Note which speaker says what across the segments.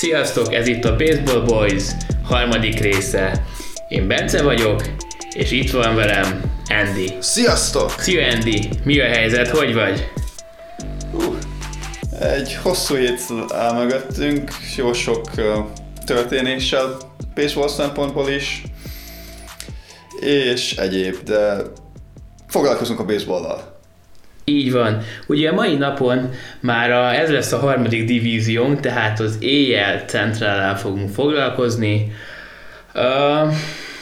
Speaker 1: Sziasztok, ez itt a Baseball Boys harmadik része. Én Bence vagyok, és itt van velem Andy.
Speaker 2: Sziasztok!
Speaker 1: Szia Andy, mi a helyzet, hogy vagy?
Speaker 2: Uh, egy hosszú hét áll mögöttünk, jó sok uh, történéssel, baseball szempontból is, és egyéb, de foglalkozunk a baseballlal.
Speaker 1: Így van. Ugye a mai napon már a, ez lesz a harmadik divíziónk, tehát az éjjel centrálán fogunk foglalkozni.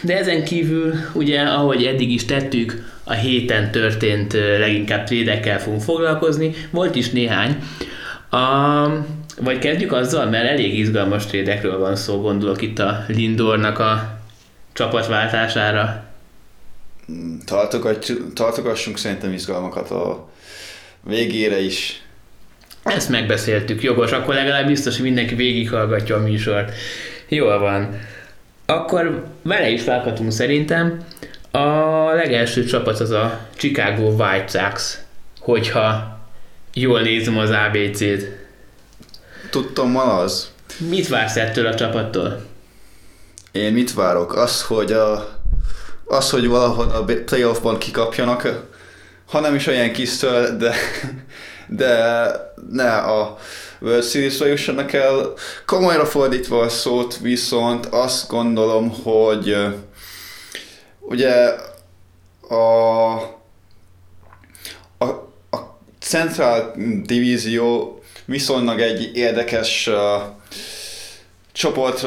Speaker 1: De ezen kívül, ugye, ahogy eddig is tettük, a héten történt leginkább trédekkel fogunk foglalkozni. Volt is néhány. Uh, vagy kezdjük azzal, mert elég izgalmas trédekről van szó, gondolok itt a Lindornak a csapatváltására.
Speaker 2: Tartogassunk szerintem izgalmakat a végére is.
Speaker 1: Ezt megbeszéltük, jogos, akkor legalább biztos, hogy mindenki végighallgatja a műsort. Jól van. Akkor vele is válkatunk szerintem. A legelső csapat az a Chicago White Sox, hogyha jól nézem az ABC-t.
Speaker 2: Tudtam ma az.
Speaker 1: Mit vársz ettől a csapattól?
Speaker 2: Én mit várok? Az, hogy a az, hogy valahol a playoffban kikapjanak, ha nem is olyan kisztől, de, de ne a World Series-re jussanak el. Komolyra fordítva a szót, viszont azt gondolom, hogy ugye a, a, a Central Divízió viszonylag egy érdekes uh, csoport,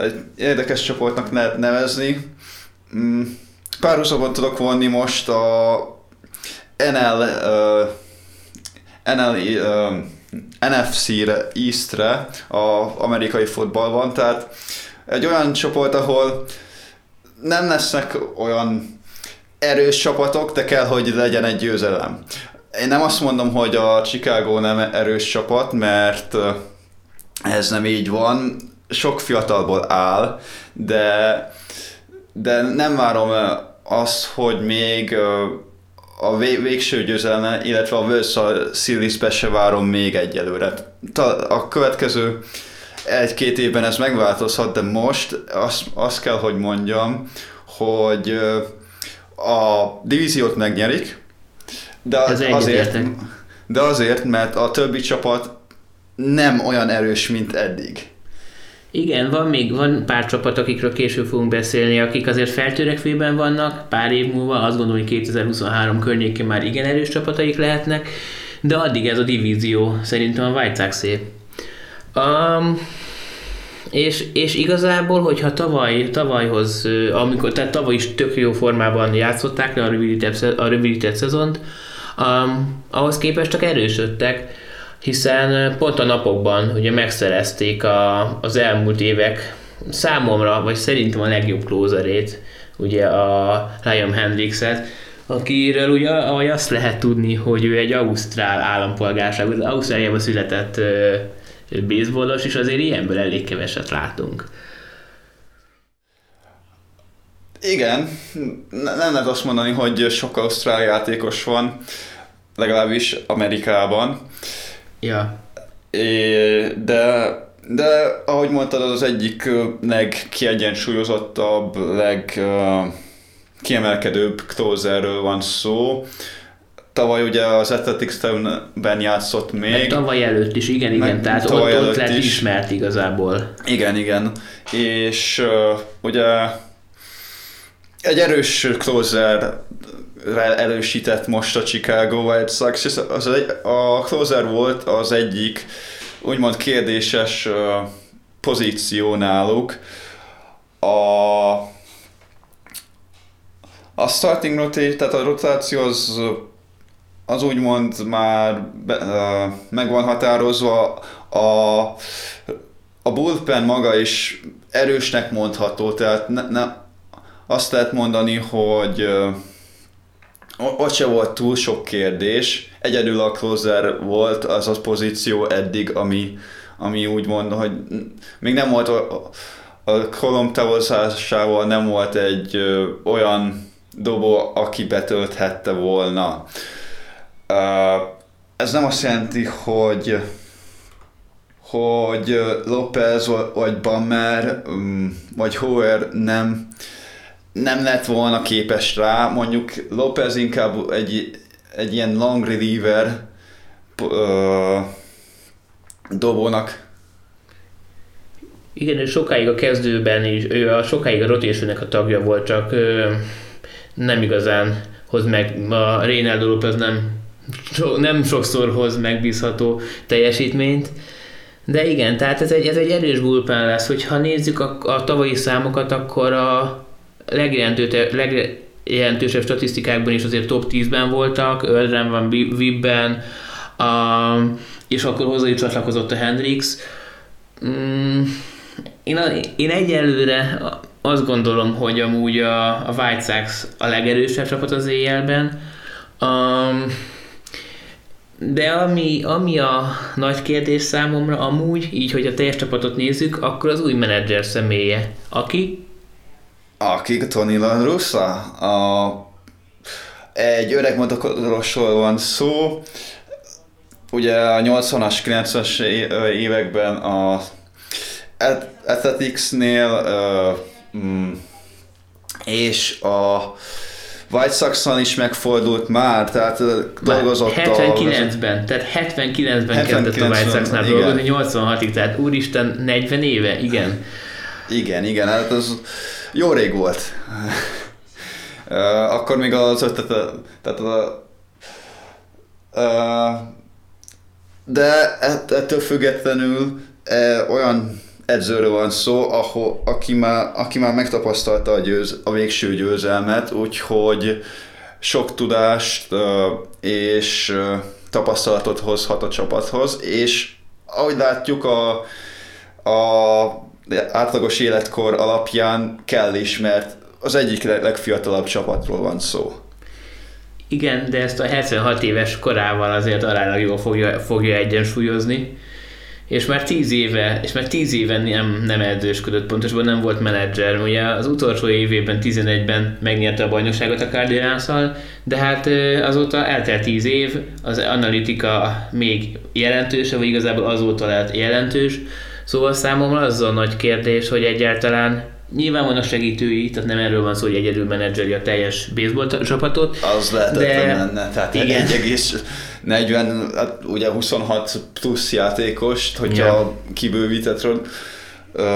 Speaker 2: egy érdekes csoportnak lehet nevezni. Mm, párhuzamot tudok vonni most a NL, uh, NL uh, NFC-re, East-re a amerikai fotballban, tehát egy olyan csoport, ahol nem lesznek olyan erős csapatok, de kell, hogy legyen egy győzelem. Én nem azt mondom, hogy a Chicago nem erős csapat, mert ez nem így van. Sok fiatalból áll, de de nem várom azt, hogy még a végső győzelme, illetve a World Series-be se várom még egyelőre. A következő egy-két évben ez megváltozhat, de most azt, azt kell, hogy mondjam, hogy a divíziót megnyerik, de
Speaker 1: Ez
Speaker 2: azért, de azért, mert a többi csapat nem olyan erős, mint eddig.
Speaker 1: Igen, van még van pár csapat, akikről később fogunk beszélni, akik azért feltörekvőben vannak, pár év múlva, azt gondolom, hogy 2023 környékén már igen erős csapataik lehetnek, de addig ez a divízió szerintem a White sox um, és, és igazából, hogyha tavaly, tavalyhoz, amikor, tehát tavaly is tök jó formában játszották le a rövidített, a rövidített szezont, um, ahhoz képest csak erősödtek, hiszen pont a napokban ugye megszerezték a, az elmúlt évek számomra, vagy szerintem a legjobb closerét, ugye a Ryan Hendrixet, akiről ugye azt lehet tudni, hogy ő egy ausztrál állampolgárság, az Ausztráliában született baseballos, és azért ilyenből elég keveset látunk.
Speaker 2: Igen, nem lehet azt mondani, hogy sok ausztrál játékos van, legalábbis Amerikában.
Speaker 1: Ja.
Speaker 2: É, de, de ahogy mondtad, az egyik legkiegyensúlyozottabb, leg kiemelkedőbb closerről van szó. Tavaly ugye az Athletics ben játszott még. Meg
Speaker 1: tavaly előtt is, igen, igen, Meg tehát ott, ott lett is. ismert igazából.
Speaker 2: Igen, igen. És uh, ugye egy erős closer erősített most a Chicago White Sox, és az egy, a closer volt az egyik úgymond kérdéses pozíció náluk. A, a starting rotation, tehát a rotáció az, az úgymond már be, uh, meg van határozva, a, a bullpen maga is erősnek mondható, tehát ne, ne, azt lehet mondani, hogy uh, ott se volt túl sok kérdés. Egyedül a closer volt az a pozíció eddig, ami, ami úgy mond, hogy még nem volt a, a kolom távozásával nem volt egy ö, olyan dobó, aki betölthette volna. Uh, ez nem azt jelenti, hogy hogy Lopez vagy Bammer mm, vagy Hoer nem, nem lett volna képes rá, mondjuk Lopez inkább egy, egy ilyen long reliever uh, dobónak.
Speaker 1: Igen, ő sokáig a kezdőben is, ő a sokáig a rotation a tagja volt, csak ö, nem igazán hoz meg, a Reynaldo Lopez nem, so, nem sokszor hoz megbízható teljesítményt. De igen, tehát ez egy, ez egy erős bullpen lesz, hogyha nézzük a, a tavalyi számokat, akkor a legjelentősebb statisztikákban is azért top 10-ben voltak, Öldren van Vibben, a, és akkor hozzá is csatlakozott a Hendrix. Mm, én, én egyelőre azt gondolom, hogy amúgy a, a White Sox a legerősebb csapat az éjjelben. Um, de ami, ami a nagy kérdés számomra, amúgy, így, hogy a teljes csapatot nézzük, akkor az új menedzser személye. Aki?
Speaker 2: Aki Tony La Russa. A, egy öreg motokorosról van szó. Ugye a 80-as, 90-as években a Athletics-nél uh, mm, és a White sox is megfordult már, tehát dolgozott
Speaker 1: 79-ben, tehát 79-ben 79 kezdett a White Sox-nál dolgozni, 86-ig, tehát úristen, 40 éve, igen.
Speaker 2: Igen, igen, hát az jó rég volt. Akkor még az ötlet, tehát a, de ettől függetlenül olyan edzőről van szó, ahol, aki, már, aki már megtapasztalta a, győz, a végső győzelmet, úgyhogy sok tudást és tapasztalatot hozhat a csapathoz, és ahogy látjuk a, a átlagos életkor alapján kell is, mert az egyik legfiatalabb csapatról van szó.
Speaker 1: Igen, de ezt a 76 éves korával azért aránylag jól fogja, fogja egyensúlyozni és már tíz éve, és már tíz éve nem, nem edzősködött, pontosabban nem volt menedzser. Ugye az utolsó évében, 11-ben megnyerte a bajnokságot a cardinals de hát azóta eltelt tíz év, az analitika még jelentős, vagy igazából azóta lett jelentős, Szóval számomra az a nagy kérdés, hogy egyáltalán Nyilván van a segítői, tehát nem erről van szó, hogy egyedül menedzseri a teljes baseball csapatot.
Speaker 2: Az lehetetlen de... lenne, tehát igen. 1,40, hát ugye 26 plusz játékost, hogyha ja. kibővített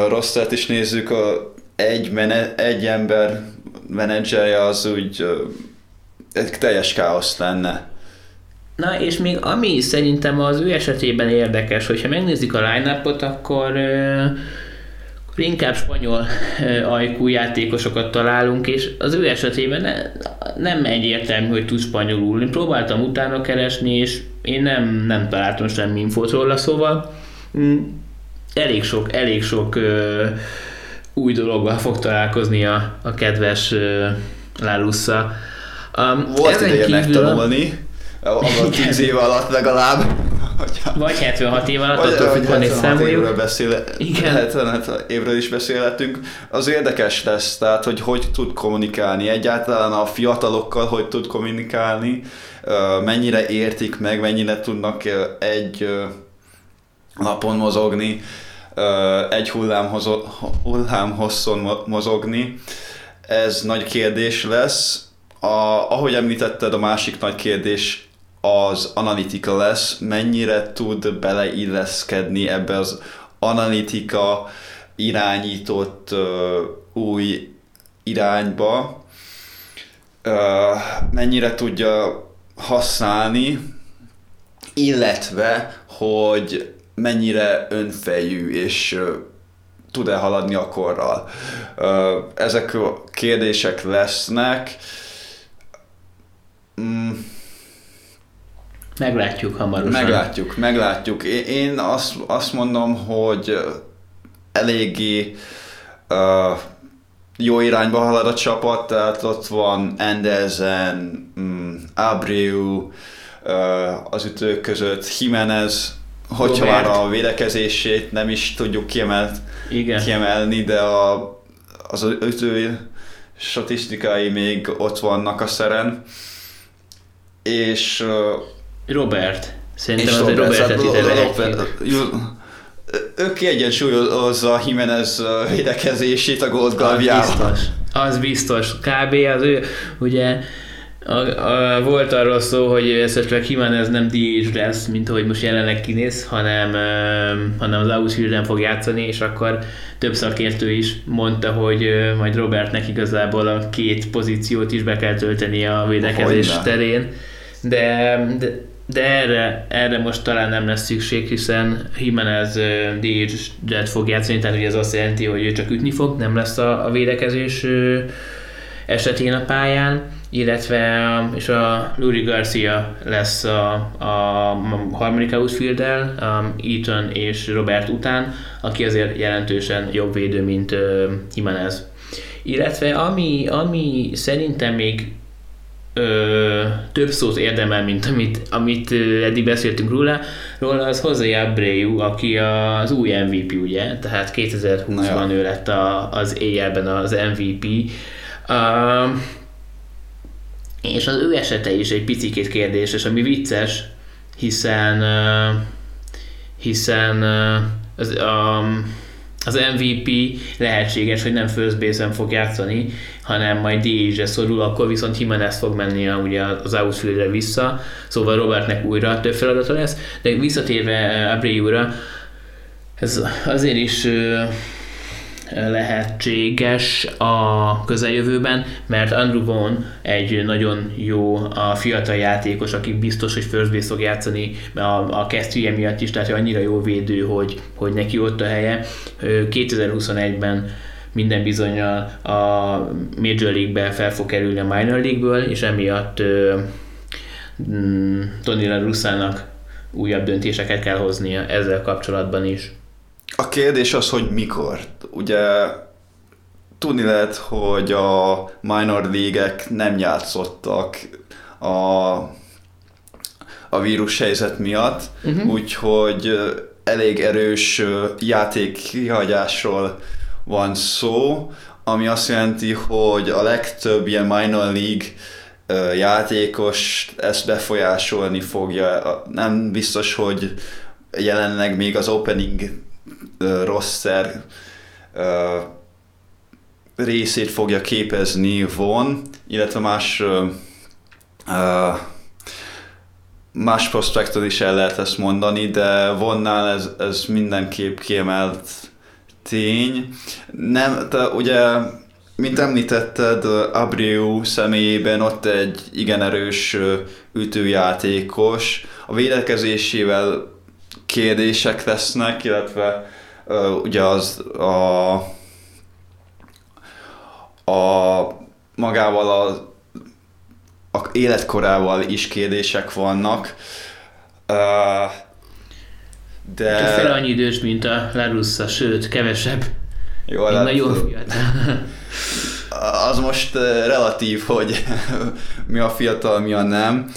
Speaker 2: rosszát is nézzük, a egy, mene, egy ember menedzserje az úgy egy teljes káosz lenne.
Speaker 1: Na és még ami szerintem az ő esetében érdekes, hogyha megnézzük a line akkor inkább spanyol ajkú játékosokat találunk, és az ő esetében ne, nem egyértelmű, hogy tud spanyolul. Én próbáltam utána keresni, és én nem, nem találtam semmi infót róla, szóval mm, elég sok, elég sok ö, új dologgal fog találkozni a, a kedves ö, Lálusza.
Speaker 2: Um, Volt ideje kívül... megtanulni, abban 10 év alatt legalább.
Speaker 1: Vagy 76 év alatt, attól függ, van egy számoljuk.
Speaker 2: Beszél, Igen. 75 évről is beszélhetünk. Az érdekes lesz, tehát, hogy hogy tud kommunikálni. Egyáltalán a fiatalokkal hogy tud kommunikálni, mennyire értik meg, mennyire tudnak egy napon mozogni, egy hullám hosszon mozogni. Ez nagy kérdés lesz. A, ahogy említetted, a másik nagy kérdés az analitika lesz, mennyire tud beleilleszkedni ebbe az analitika irányított uh, új irányba, uh, mennyire tudja használni, illetve, hogy mennyire önfejű és uh, tud-e haladni a korral. Uh, ezek a kérdések lesznek.
Speaker 1: Mm Meglátjuk hamarosan.
Speaker 2: Meglátjuk, meglátjuk. Én azt, azt mondom, hogy eléggé uh, jó irányba halad a csapat, tehát ott van Andersen, um, Abreu, uh, az ütők között Jimenez, hogyha már a védekezését nem is tudjuk kiemelt, Igen. kiemelni, de a, az ütő statisztikai még ott vannak a szeren. És uh,
Speaker 1: Robert. Szerintem az Robert, Robertet ide
Speaker 2: Robert, ő kiegyensúlyozza Jimenez védekezését a Gold
Speaker 1: Az biztos. Az biztos. Kb. az ő, ugye a, a, volt arról szó, hogy esetleg Jimenez nem DH lesz, mint ahogy most jelenleg kinéz, hanem, hanem az outfielden fog játszani, és akkor több szakértő is mondta, hogy majd Robertnek igazából a két pozíciót is be kell tölteni a védekezés Hogyne. terén. De, de, de erre, erre most talán nem lesz szükség, hiszen Jimenez DH-et fog játszani, tehát ugye ez azt jelenti, hogy ő csak ütni fog, nem lesz a, a védekezés esetén a pályán illetve és a Luri Garcia lesz a, a harmadik outfielder, um, Eaton és Robert után, aki azért jelentősen jobb védő, mint Jimenez. Illetve ami, ami szerintem még ö, több szót érdemel, mint amit, amit eddig beszéltünk róla, róla az José Abreu, aki az új MVP, ugye? Tehát 2020-ban ő lett a, az éjjelben az MVP. Uh, és az ő esete is egy picikét kérdéses, ami vicces, hiszen hiszen az, a, az MVP lehetséges, hogy nem first base-en fog játszani, hanem majd DH-re szorul, akkor viszont Jimenez fog menni a, ugye az outfieldre vissza, szóval Robertnek újra több feladata lesz, de visszatérve Abreu-ra, ez azért is lehetséges a közeljövőben, mert Andrew Vaughn egy nagyon jó a fiatal játékos, aki biztos, hogy first base fog játszani a, a kesztyűje miatt is, tehát annyira jó védő, hogy, hogy neki ott a helye. 2021-ben minden bizonyal a Major League-be fel fog kerülni a Minor League-ből, és emiatt mm, Tony La újabb döntéseket kell hoznia ezzel kapcsolatban is.
Speaker 2: A kérdés az, hogy mikor. Ugye tudni lehet, hogy a minor league nem játszottak a, a vírus helyzet miatt, uh-huh. úgyhogy elég erős játék kihagyásról van szó, ami azt jelenti, hogy a legtöbb ilyen minor league játékos ezt befolyásolni fogja. Nem biztos, hogy jelenleg még az opening roster részét fogja képezni von, illetve más más prospektor is el lehet ezt mondani, de vonnál ez, ez mindenképp kiemelt tény. Nem, te ugye, mint említetted, Abreu személyében ott egy igen erős ütőjátékos. A védekezésével kérdések lesznek, illetve uh, ugye az a, a magával a, a életkorával is kérdések vannak. Uh,
Speaker 1: de... Csak fel annyi idős, mint a Larussa, sőt, kevesebb. Jó, Még nagyon fiatal.
Speaker 2: Az most relatív, hogy mi a fiatal, mi a nem.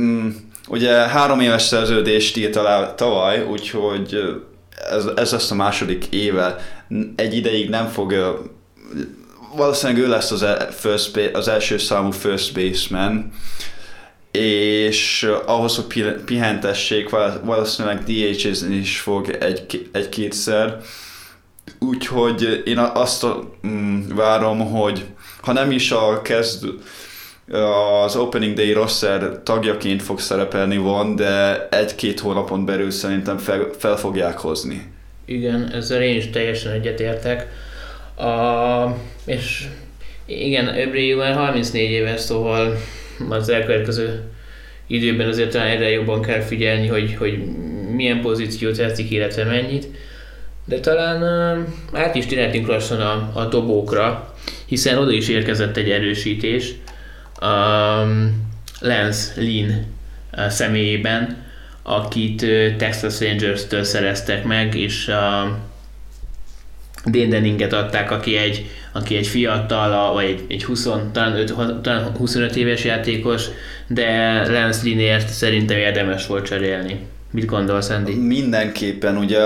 Speaker 2: Mm, Ugye három éves szerződést írt alá tavaly, úgyhogy ez, ez lesz a második éve. Egy ideig nem fog valószínűleg ő lesz az, el, first, az első számú first baseman, és ahhoz, hogy pihentessék, valószínűleg DH-ezni is fog egy, egy-kétszer. Úgyhogy én azt mm, várom, hogy ha nem is a kezdő, az Opening Day roster tagjaként fog szerepelni van, de egy-két hónapon belül szerintem fel, fel fogják hozni.
Speaker 1: Igen, ezzel én is teljesen egyetértek. A, és igen, Öbré már 34 éves, szóval az elkövetkező időben azért talán egyre jobban kell figyelni, hogy, hogy milyen pozíciót játszik, illetve mennyit. De talán át is térhetünk lassan a, a dobókra, hiszen oda is érkezett egy erősítés um, Lance Lynn uh, személyében, akit uh, Texas Rangers-től szereztek meg, és a Dane Denninget adták, aki egy, aki egy fiatal, vagy egy, egy 20, talán, 5, talán 25 éves játékos, de Lance Linnért szerintem érdemes volt cserélni. Mit gondolsz, Andy?
Speaker 2: Mindenképpen, ugye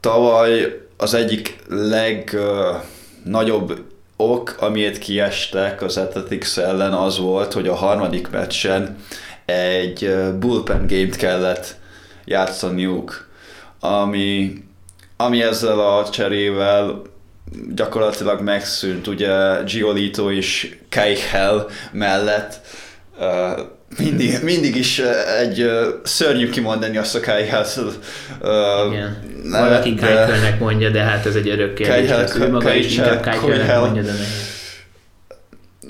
Speaker 2: tavaly az egyik legnagyobb uh, ok, amiért kiestek az Athletics ellen az volt, hogy a harmadik meccsen egy bullpen game kellett játszaniuk. ami, ami ezzel a cserével gyakorlatilag megszűnt, ugye Giolito és Keichel mellett uh, mindig, mindig is egy szörnyű kimondani a
Speaker 1: uh, Igen. Valaki Keichelnek mondja, de hát ez egy örök kérdés. Keichel, ő maga is inkább Keichelnek mondja, de nehéz.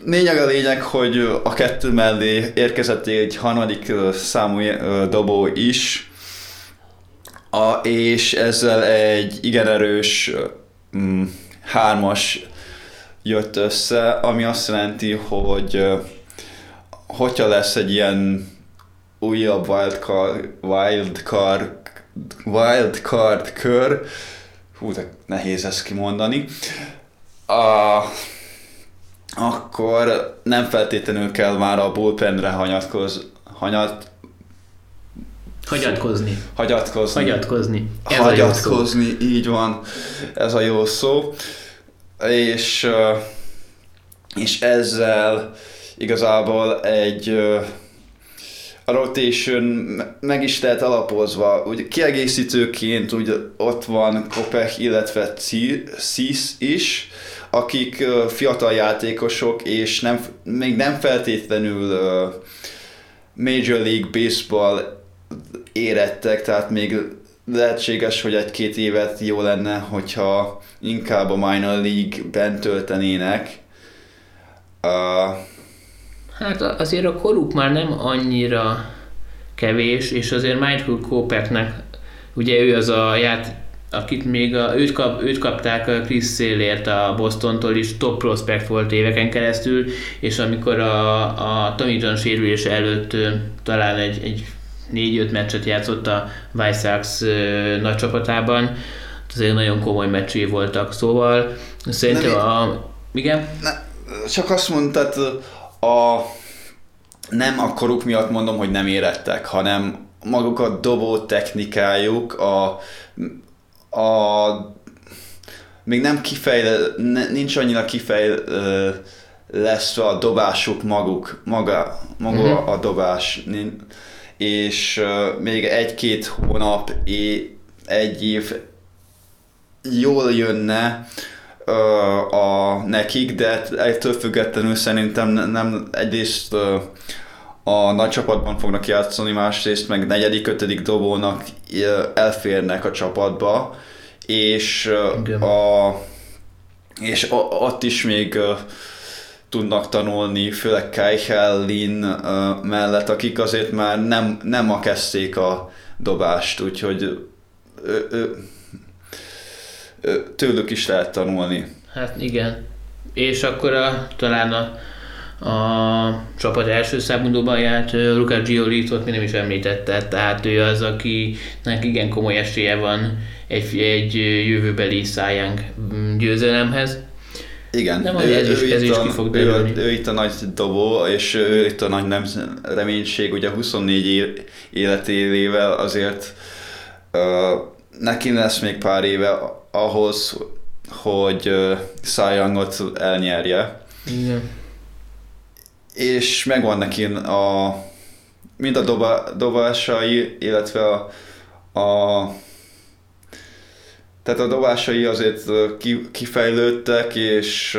Speaker 2: Lényeg a lényeg, hogy a kettő mellé érkezett egy harmadik számú dobó is, a, és ezzel egy igen erős mm, hármas jött össze, ami azt jelenti, hogy hogyha lesz egy ilyen újabb wildcard, wildcard, wildcard kör, hú, de nehéz ezt kimondani, a, akkor nem feltétlenül kell már a bullpenre hanyatkoz, hanyat,
Speaker 1: Hagyatkozni.
Speaker 2: Hagyatkozni.
Speaker 1: Hagyatkozni.
Speaker 2: Ez Hagyatkozni, így van. Ez a jó szó. És, és ezzel igazából egy a rotation meg is lehet alapozva, úgy kiegészítőként úgy ott van Kopech, illetve Cis is, akik fiatal játékosok, és nem, még nem feltétlenül Major League Baseball érettek, tehát még lehetséges, hogy egy-két évet jó lenne, hogyha inkább a minor league-ben töltenének.
Speaker 1: Uh, hát azért a koruk már nem annyira kevés, és azért Michael Kopeknek, ugye ő az a ját, akit még a, őt, kap, őt kapták a Chris Sale-ért a Bostontól is, top prospect volt éveken keresztül, és amikor a, a Tommy John sérülése előtt talán egy, egy 4-5 meccset játszott a White Sox nagy csapatában, azért nagyon komoly meccsé voltak, szóval szerintem a... Igen?
Speaker 2: Ne, csak azt mondtad, a, nem a koruk miatt mondom, hogy nem érettek, hanem maguk a dobó technikájuk, a, a még nem kifejle, nincs annyira kifejle lesz a dobásuk maguk, maga, maga uh-huh. a dobás és még egy-két hónap, egy év jól jönne a, nekik, de ettől függetlenül szerintem nem egyrészt a nagy csapatban fognak játszani, másrészt meg negyedik, ötödik dobónak elférnek a csapatba, és, a, és ott is még tudnak tanulni, főleg uh, mellett, akik azért már nem, nem ma kezdték a dobást, úgyhogy ő, ő, tőlük is lehet tanulni.
Speaker 1: Hát igen. És akkor a, talán a, a csapat első számú járt Luca Giolitot mi nem is említette, tehát ő az, akinek igen komoly esélye van egy, egy jövőbeli szájánk győzelemhez.
Speaker 2: Igen,
Speaker 1: Nem, ő, ez, is, ő, ez is ki fog
Speaker 2: Ő, ő, itt a nagy dobó, és ő itt a nagy nem reménység, ugye 24 életével azért uh, neki lesz még pár éve ahhoz, hogy Cy elnyerje.
Speaker 1: Igen.
Speaker 2: És megvan neki a mind a doba, dobásai, illetve a, a tehát a dobásai azért kifejlődtek, és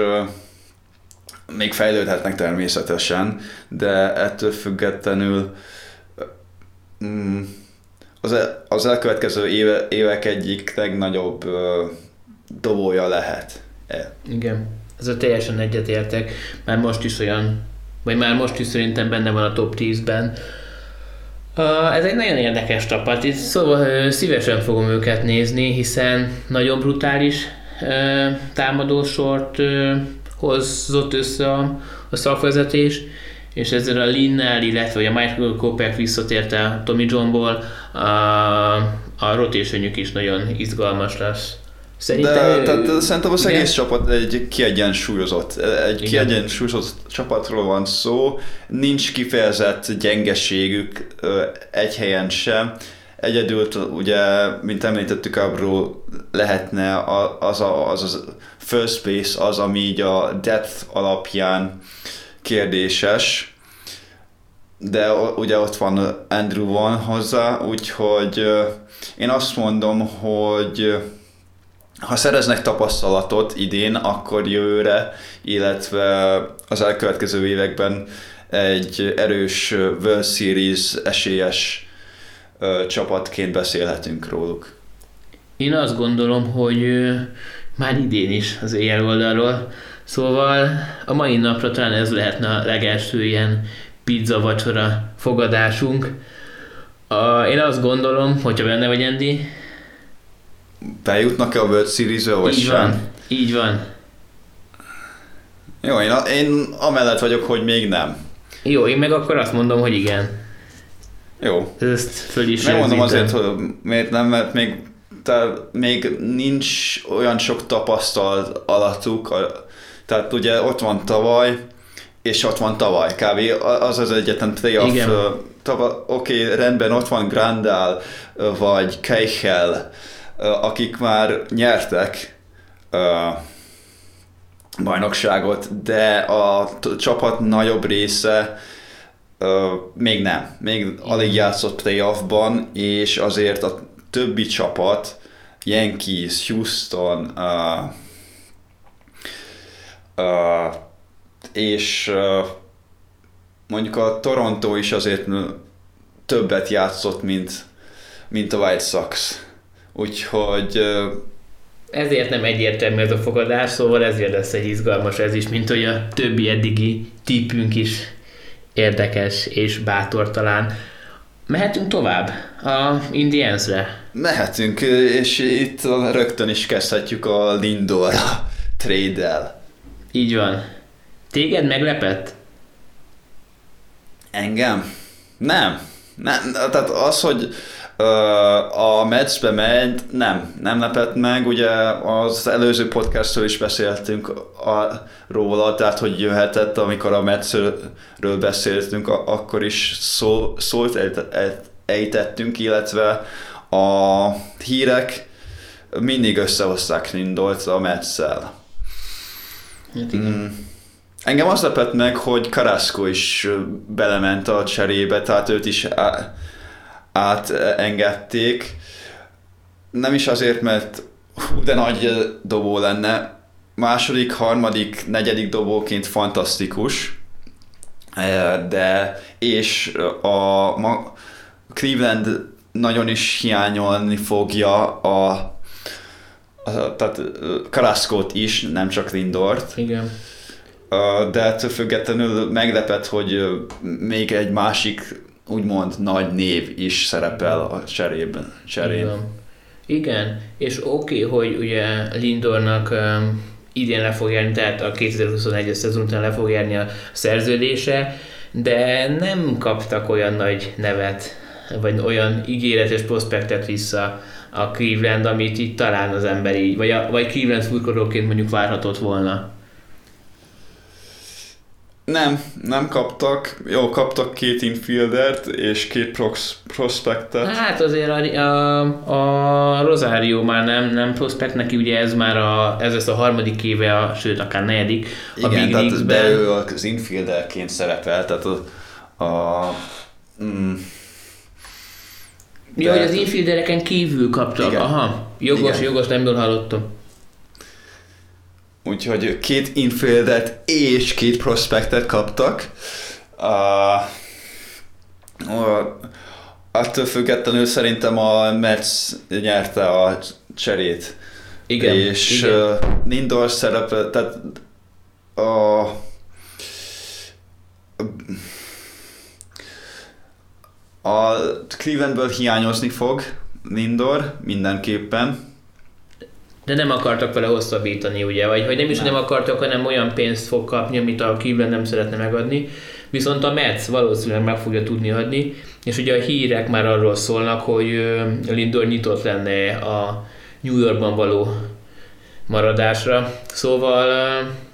Speaker 2: még fejlődhetnek természetesen, de ettől függetlenül mm, az, el, az elkövetkező éve, évek egyik legnagyobb dobója lehet.
Speaker 1: E. Igen, ez a teljesen egyetértek, már most is olyan, vagy már most is szerintem benne van a top 10-ben, Uh, ez egy nagyon érdekes csapat, itt szóval szívesen fogom őket nézni, hiszen nagyon brutális uh, támadósort uh, hozott össze a, a szakvezetés, és ezzel a Linnel, illetve a Michael Kopek visszatért a Tommy Johnból, a, a rotationjük is nagyon izgalmas lesz.
Speaker 2: Szerintem, De, tehát szerintem az egész csapat egy kiegyensúlyozott, egy igen. kiegyensúlyozott csapatról van szó, nincs kifejezett gyengeségük egy helyen sem. Egyedül ugye, mint említettük, abról lehetne az, a, az, az first base az, ami így a depth alapján kérdéses. de ugye ott van Andrew van hozzá, úgyhogy én azt mondom, hogy ha szereznek tapasztalatot idén, akkor jövőre, illetve az elkövetkező években egy erős World Series esélyes csapatként beszélhetünk róluk.
Speaker 1: Én azt gondolom, hogy már idén is az éjjel oldalról, szóval a mai napra talán ez lehetne a legelső ilyen pizza vacsora fogadásunk. A, én azt gondolom, hogyha benne vagy Andy,
Speaker 2: bejutnak-e a World Series-be, vagy
Speaker 1: így
Speaker 2: sem?
Speaker 1: van, így van.
Speaker 2: Jó, én, én amellett vagyok, hogy még nem.
Speaker 1: Jó, én meg akkor azt mondom, hogy igen.
Speaker 2: Jó.
Speaker 1: Ezt föl is
Speaker 2: Nem mondom
Speaker 1: rögzítem.
Speaker 2: azért, hogy miért nem, mert még, tehát még nincs olyan sok tapasztalat alattuk, a- tehát ugye ott van tavaly, és ott van tavaly, kb. az az egyetlen playoff.
Speaker 1: Igen.
Speaker 2: Oké, okay, rendben, ott van Grandal, vagy Keichel, akik már nyertek bajnokságot, de a csapat nagyobb része még nem. Még alig játszott playoffban, és azért a többi csapat, Yankees, Houston, uh, uh, és uh, mondjuk a Toronto is azért többet játszott, mint, mint a White Sox. Úgyhogy uh,
Speaker 1: Ezért nem egyértelmű ez a fogadás, szóval ezért lesz egy izgalmas ez is, mint hogy a többi eddigi tippünk is érdekes és bátor talán. Mehetünk tovább a Indiansre.
Speaker 2: mehetünk, és itt rögtön is kezdhetjük a Lindor trade-el.
Speaker 1: Így van. Téged meglepett?
Speaker 2: Engem? Nem. nem. Tehát az, hogy a Metsbe ment, nem, nem lepett meg. Ugye az előző podcastról is beszéltünk a, róla, tehát hogy jöhetett, amikor a Metsről beszéltünk, a, akkor is szó, szólt ejt- ejt- ejtettünk, illetve a hírek mindig összehozták Lindolt a Metszel.
Speaker 1: Hát.
Speaker 2: Mm. Engem az lepett meg, hogy Carrasco is belement a cserébe, tehát őt is á- átengedték. Nem is azért, mert hú, de nagy dobó lenne. Második, harmadik, negyedik dobóként fantasztikus. De, és a Cleveland nagyon is hiányolni fogja a tehát Carrasco-t is, nem csak Lindort.
Speaker 1: Igen.
Speaker 2: De ettől függetlenül meglepett, hogy még egy másik úgymond nagy név is szerepel a cserében. Cserén.
Speaker 1: Igen. Igen, és oké, okay, hogy ugye Lindornak um, idén le fog járni, tehát a 2021-es szezon után le fog járni a szerződése, de nem kaptak olyan nagy nevet, vagy olyan ígéretes prospektet vissza a Cleveland, amit itt talán az ember így, vagy, a, vagy Cleveland szurkolóként mondjuk várhatott volna.
Speaker 2: Nem, nem kaptak. Jó, kaptak két infieldert és két prox, prospektet.
Speaker 1: Hát azért a, a, a Rosario már nem, nem prospekt, neki ugye ez már a, ez lesz a harmadik éve, a, sőt akár negyedik a
Speaker 2: Igen,
Speaker 1: Big
Speaker 2: tehát,
Speaker 1: Leagues-ben.
Speaker 2: de ő az infielderként szerepel, tehát a, a mm,
Speaker 1: Ja, hogy az
Speaker 2: Tehát-
Speaker 1: infieldereken kívül kaptak.
Speaker 2: Igen.
Speaker 1: Aha, jogos,
Speaker 2: Igen.
Speaker 1: jogos, nem jól hallottam.
Speaker 2: Úgyhogy két infieldert és két prospektet kaptak. Uh, uh, attól függetlenül szerintem a Mets nyerte a cserét.
Speaker 1: Igen,
Speaker 2: és
Speaker 1: igen.
Speaker 2: Uh, Lindor szerepe, tehát a a Clevelandből hiányozni fog Lindor mindenképpen.
Speaker 1: De nem akartak vele hosszabbítani, ugye? Vagy hogy nem is
Speaker 2: Nem.
Speaker 1: nem. akartak, hanem olyan pénzt fog kapni, amit a Cleveland nem szeretne megadni. Viszont a Mets valószínűleg meg fogja tudni adni, és ugye a hírek már arról szólnak, hogy Lindor nyitott lenne a New Yorkban való maradásra. Szóval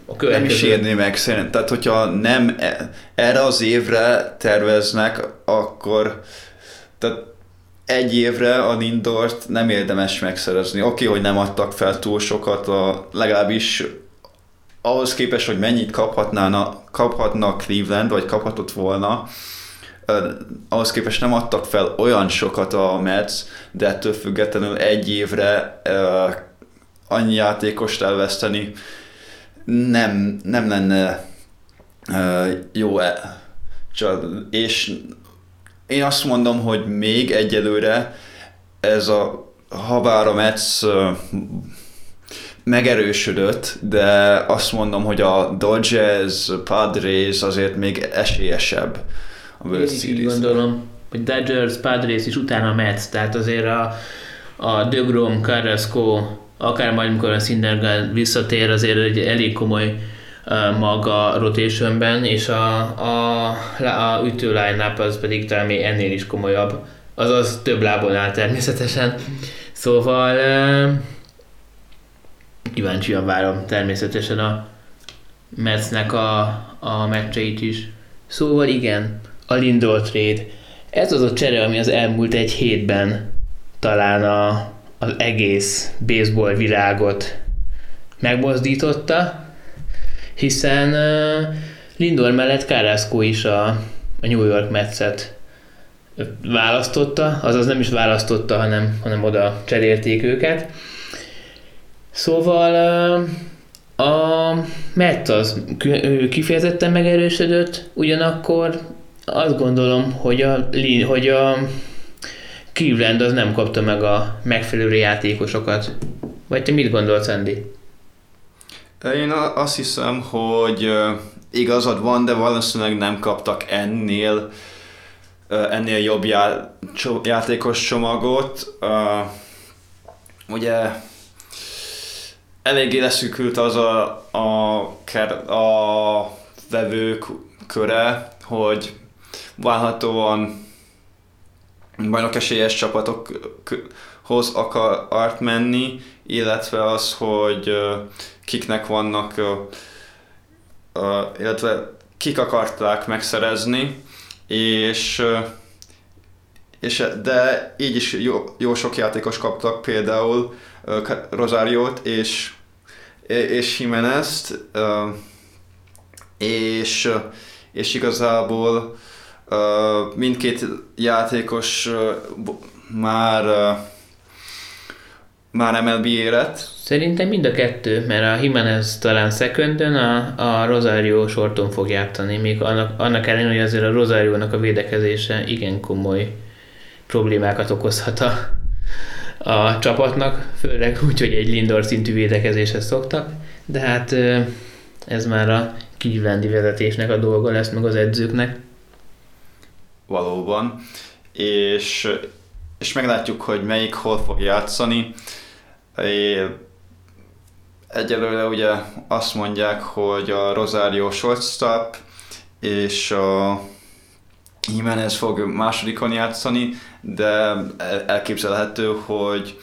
Speaker 1: a
Speaker 2: Nem is
Speaker 1: következő...
Speaker 2: érni meg szerintem. Tehát, hogyha nem e- erre az évre terveznek, akkor tehát egy évre a Lindort nem érdemes megszerezni. Oké, hogy nem adtak fel túl sokat, a, legalábbis ahhoz képest, hogy mennyit kaphatnának, kaphatna Cleveland, vagy kaphatott volna, ahhoz képest nem adtak fel olyan sokat a Mets, de ettől függetlenül egy évre annyi játékost elveszteni nem, nem lenne jó. -e. Csak, és én azt mondom, hogy még egyelőre ez a habár a Mets megerősödött, de azt mondom, hogy a Dodgers, Padres azért még esélyesebb
Speaker 1: a World Én Series. gondolom, hogy Dodgers, Padres is utána Mets, tehát azért a, a DeGrom, Carrasco, akár majd, amikor a Syndergaard visszatér, azért egy elég komoly maga rotationben, és a, a, a ütő line az pedig talán még ennél is komolyabb, azaz több lábon áll természetesen. Szóval kíváncsian várom természetesen a Metsnek a, a meccseit is. Szóval igen, a Lindor trade. Ez az a csere, ami az elmúlt egy hétben talán a, az egész baseball világot megmozdította, hiszen Lindor mellett Carrasco is a, New York Metset választotta, azaz nem is választotta, hanem, hanem oda cserélték őket. Szóval a Mets az kifejezetten megerősödött, ugyanakkor azt gondolom, hogy a, hogy a Cleveland az nem kapta meg a megfelelő játékosokat. Vagy te mit gondolsz, Andy?
Speaker 2: Én azt hiszem, hogy igazad van, de valószínűleg nem kaptak ennél ennél jobb játékos csomagot. Ugye eléggé leszűkült az a, a, a vevők köre, hogy válhatóan bajnok esélyes csapatokhoz akart menni, illetve az, hogy kiknek vannak, illetve kik akarták megszerezni, és, és de így is jó, jó sok játékos kaptak, például Rosáriót és, és Jimenez-t, és, és igazából mindkét játékos már már MLB élet.
Speaker 1: Szerintem mind a kettő, mert a Jimenez talán secondön, a, a Rosario sorton fog játszani, még annak, annak ellenére, hogy azért a Rosario-nak a védekezése igen komoly problémákat okozhat a, a csapatnak, főleg úgy, hogy egy Lindor szintű védekezéshez szoktak, de hát ez már a kívülendi vezetésnek a dolga lesz, meg az edzőknek.
Speaker 2: Valóban, és, és meglátjuk, hogy melyik hol fog játszani. Egyelőre ugye azt mondják, hogy a Rosario shortstop és a Jimenez fog másodikon játszani, de elképzelhető, hogy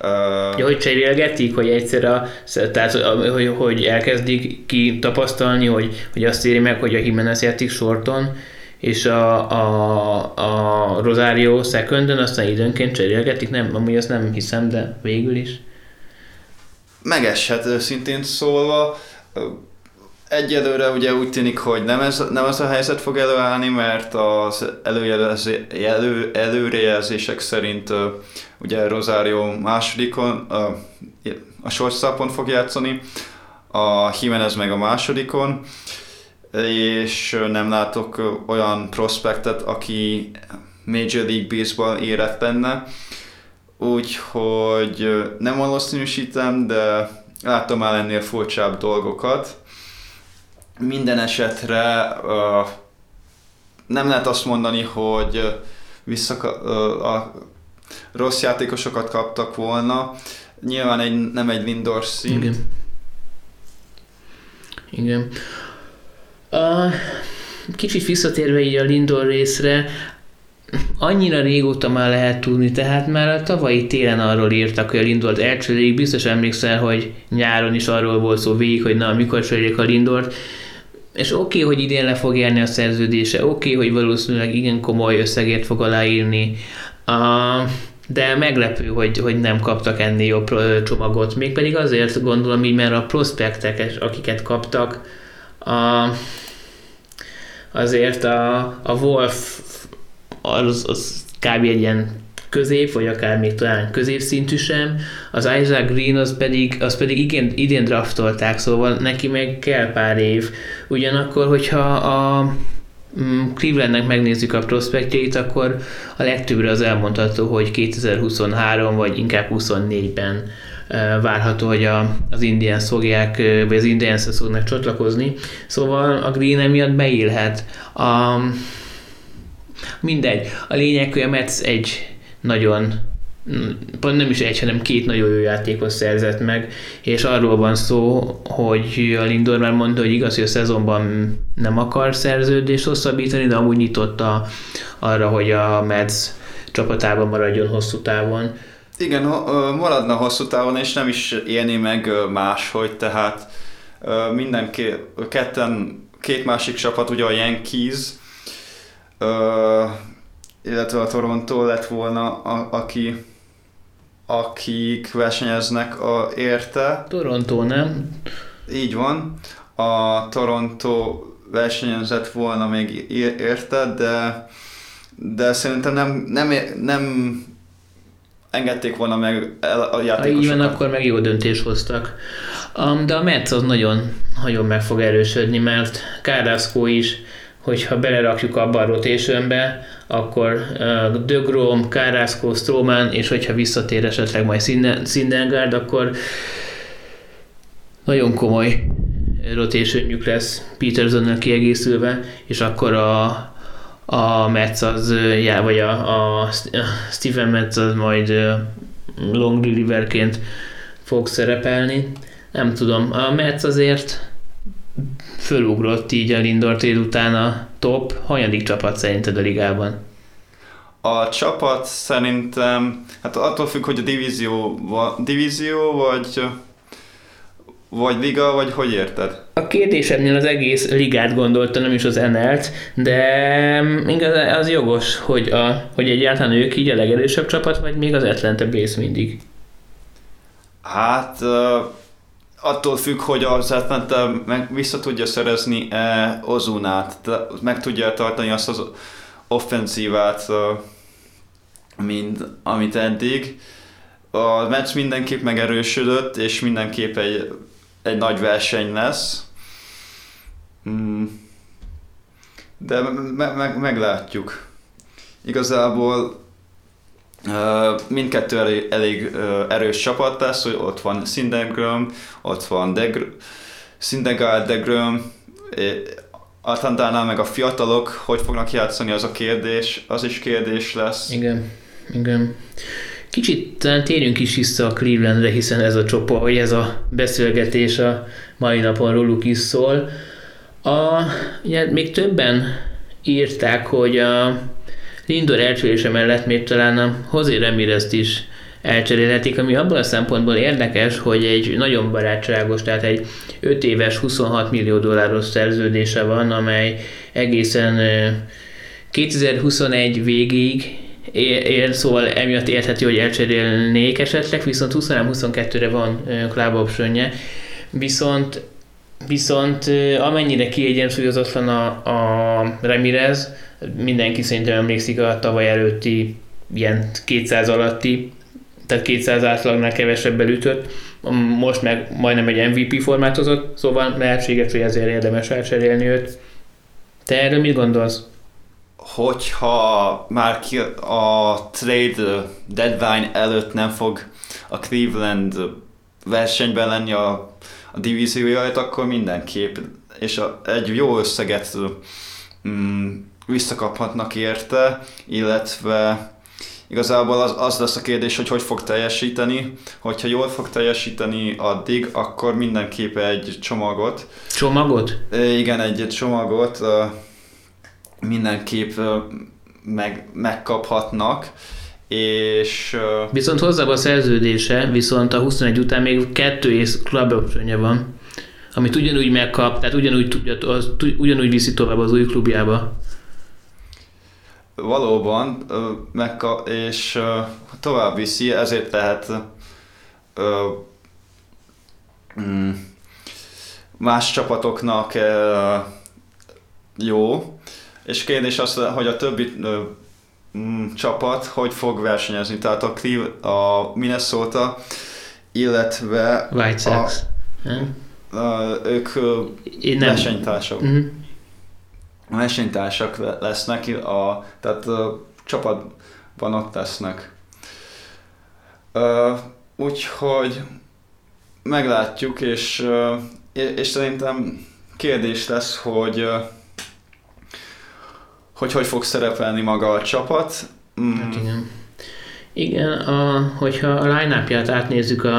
Speaker 1: Uh, ja, hogy cserélgetik, hogy egyszer a, tehát, hogy, hogy elkezdik ki tapasztalni, hogy, hogy azt éri meg, hogy a Jimenez játszik sorton, és a, a, a Rosario secondon aztán időnként cserélgetik, nem, amúgy azt nem hiszem, de végül is.
Speaker 2: Megeshet őszintén szólva. Egyelőre ugye úgy tűnik, hogy nem ez, nem ez a helyzet fog előállni, mert az elő, előrejelzések szerint ugye Rosario másodikon, a, a shortstopon fog játszani, a Jimenez meg a másodikon, és nem látok olyan prospektet, aki Major League Baseball érett lenne, úgyhogy nem valószínűsítem, de láttam már ennél furcsább dolgokat. Minden esetre uh, nem lehet azt mondani, hogy vissza, uh, a rossz játékosokat kaptak volna. Nyilván egy, nem egy Lindor szint.
Speaker 1: Igen. Igen. A, kicsit visszatérve így a Lindor részre, annyira régóta már lehet tudni, tehát már a tavalyi télen arról írtak, hogy a Lindort elcserélik, biztos emlékszel, hogy nyáron is arról volt szó végig, hogy na, mikor cserélik a Lindort, és oké, okay, hogy idén le fog érni a szerződése, oké, okay, hogy valószínűleg igen komoly összegért fog aláírni, uh, de meglepő, hogy, hogy nem kaptak ennél jobb csomagot. Mégpedig azért gondolom így, mert a prospektek, akiket kaptak, a, azért a, a Wolf az, az kb. egy ilyen közép, vagy akár még talán középszintű sem. Az Isaac Green az pedig, az pedig igen, idén draftolták, szóval neki meg kell pár év. Ugyanakkor, hogyha a mm, Clevelandnek megnézzük a prospektjeit, akkor a legtöbbre az elmondható, hogy 2023 vagy inkább 24-ben várható, hogy a, az Indians fogják, vagy az Indians fognak csatlakozni. Szóval a Green emiatt beélhet. A, mindegy. A lényeg, hogy a Mets egy nagyon pont nem is egy, hanem két nagyon jó játékot szerzett meg, és arról van szó, hogy a Lindor már mondta, hogy igaz, hogy a szezonban nem akar szerződést hosszabbítani, de amúgy nyitott a, arra, hogy a Mets csapatában maradjon hosszú távon.
Speaker 2: Igen, maradna hosszú távon, és nem is élni meg máshogy, tehát mindenki, ketten, két másik csapat, ugye a Yankees, illetve a Toronto lett volna, a, aki, akik versenyeznek a érte.
Speaker 1: Toronto, nem?
Speaker 2: Így van. A Toronto versenyezett volna még érte, de, de szerintem nem, nem, nem engedték volna meg a játékosokat.
Speaker 1: Így van, akkor meg jó döntés hoztak. Um, de a Metsz az nagyon, nagyon meg fog erősödni, mert Carrasco is, hogyha belerakjuk abba a rotationbe, akkor uh, De Grom, Carrasco, Stroman, és hogyha visszatér esetleg majd Sindengard, akkor nagyon komoly rotationjük lesz Petersonnel kiegészülve, és akkor a, a Metsz az, já, vagy a, a Stephen Metz az majd long relieverként fog szerepelni. Nem tudom, a Metsz azért fölugrott így a Lindor után a top. Hanyadik csapat szerinted a ligában?
Speaker 2: A csapat szerintem, hát attól függ, hogy a divízió, divízió vagy vagy liga, vagy hogy érted?
Speaker 1: A kérdésemnél az egész ligát gondoltam, nem is az NL-t, de igaz, az jogos, hogy, a, hogy egyáltalán ők így a legerősebb csapat, vagy még az Atlanta Braves mindig?
Speaker 2: Hát attól függ, hogy az Atlanta meg vissza tudja szerezni e Ozunát, meg tudja tartani azt az offenzívát, mint amit eddig. A meccs mindenképp megerősödött, és mindenképp egy egy nagy verseny lesz. Mm. De me- me- meglátjuk. Igazából mindkettő elég, elég erős csapat lesz, hogy ott van Sindegram, ott van Degr- Sindegard, Degröm, Atlantánál meg a fiatalok, hogy fognak játszani, az a kérdés, az is kérdés lesz.
Speaker 1: Igen, igen. Kicsit talán térjünk is vissza a Clevelandre, hiszen ez a csoport, vagy ez a beszélgetés a mai napon róluk is szól. A, ugye, még többen írták, hogy a Lindor elcserése mellett még talán a José Ramirez-t is elcserélhetik, ami abban a szempontból érdekes, hogy egy nagyon barátságos, tehát egy 5 éves 26 millió dolláros szerződése van, amely egészen 2021 végig ér, szóval emiatt érthető, hogy elcserélnék esetleg, viszont 23-22-re van club optionje, viszont Viszont amennyire kiegyensúlyozatlan a, a Ramirez, mindenki szerintem emlékszik a tavaly előtti ilyen 200 alatti, tehát 200 átlagnál kevesebbel ütött, most meg majdnem egy MVP formát hozott, szóval lehetséges, hogy ezért érdemes elcserélni őt. Te erről mit gondolsz?
Speaker 2: Hogyha már ki a trade deadline előtt nem fog a Cleveland versenyben lenni a, a divízióját, akkor mindenképp, és a, egy jó összeget mm, visszakaphatnak érte, illetve igazából az, az lesz a kérdés, hogy hogy fog teljesíteni. Hogyha jól fog teljesíteni addig, akkor mindenképp egy csomagot.
Speaker 1: Csomagot?
Speaker 2: Igen, egy csomagot mindenképp meg, megkaphatnak, és...
Speaker 1: Viszont hozzá a szerződése, viszont a 21 után még kettő ész club van, amit ugyanúgy megkap, tehát ugyanúgy, tudja, az, ugyanúgy viszi tovább az új klubjába.
Speaker 2: Valóban, megkap, és tovább viszi, ezért lehet mm, más csapatoknak jó, és kérdés az, hogy a többi mm, csapat hogy fog versenyezni. Tehát a, Cleve, a Minnesota, illetve
Speaker 1: White Sox.
Speaker 2: A, a, ők Én nem. versenytársak. Uh-huh. Versenytársak lesznek, a, tehát a csapatban ott lesznek. Úgyhogy meglátjuk, és, és szerintem kérdés lesz, hogy hogy hogy fog szerepelni maga a csapat.
Speaker 1: Mm. Hát igen. Igen, a, hogyha a line átnézzük a,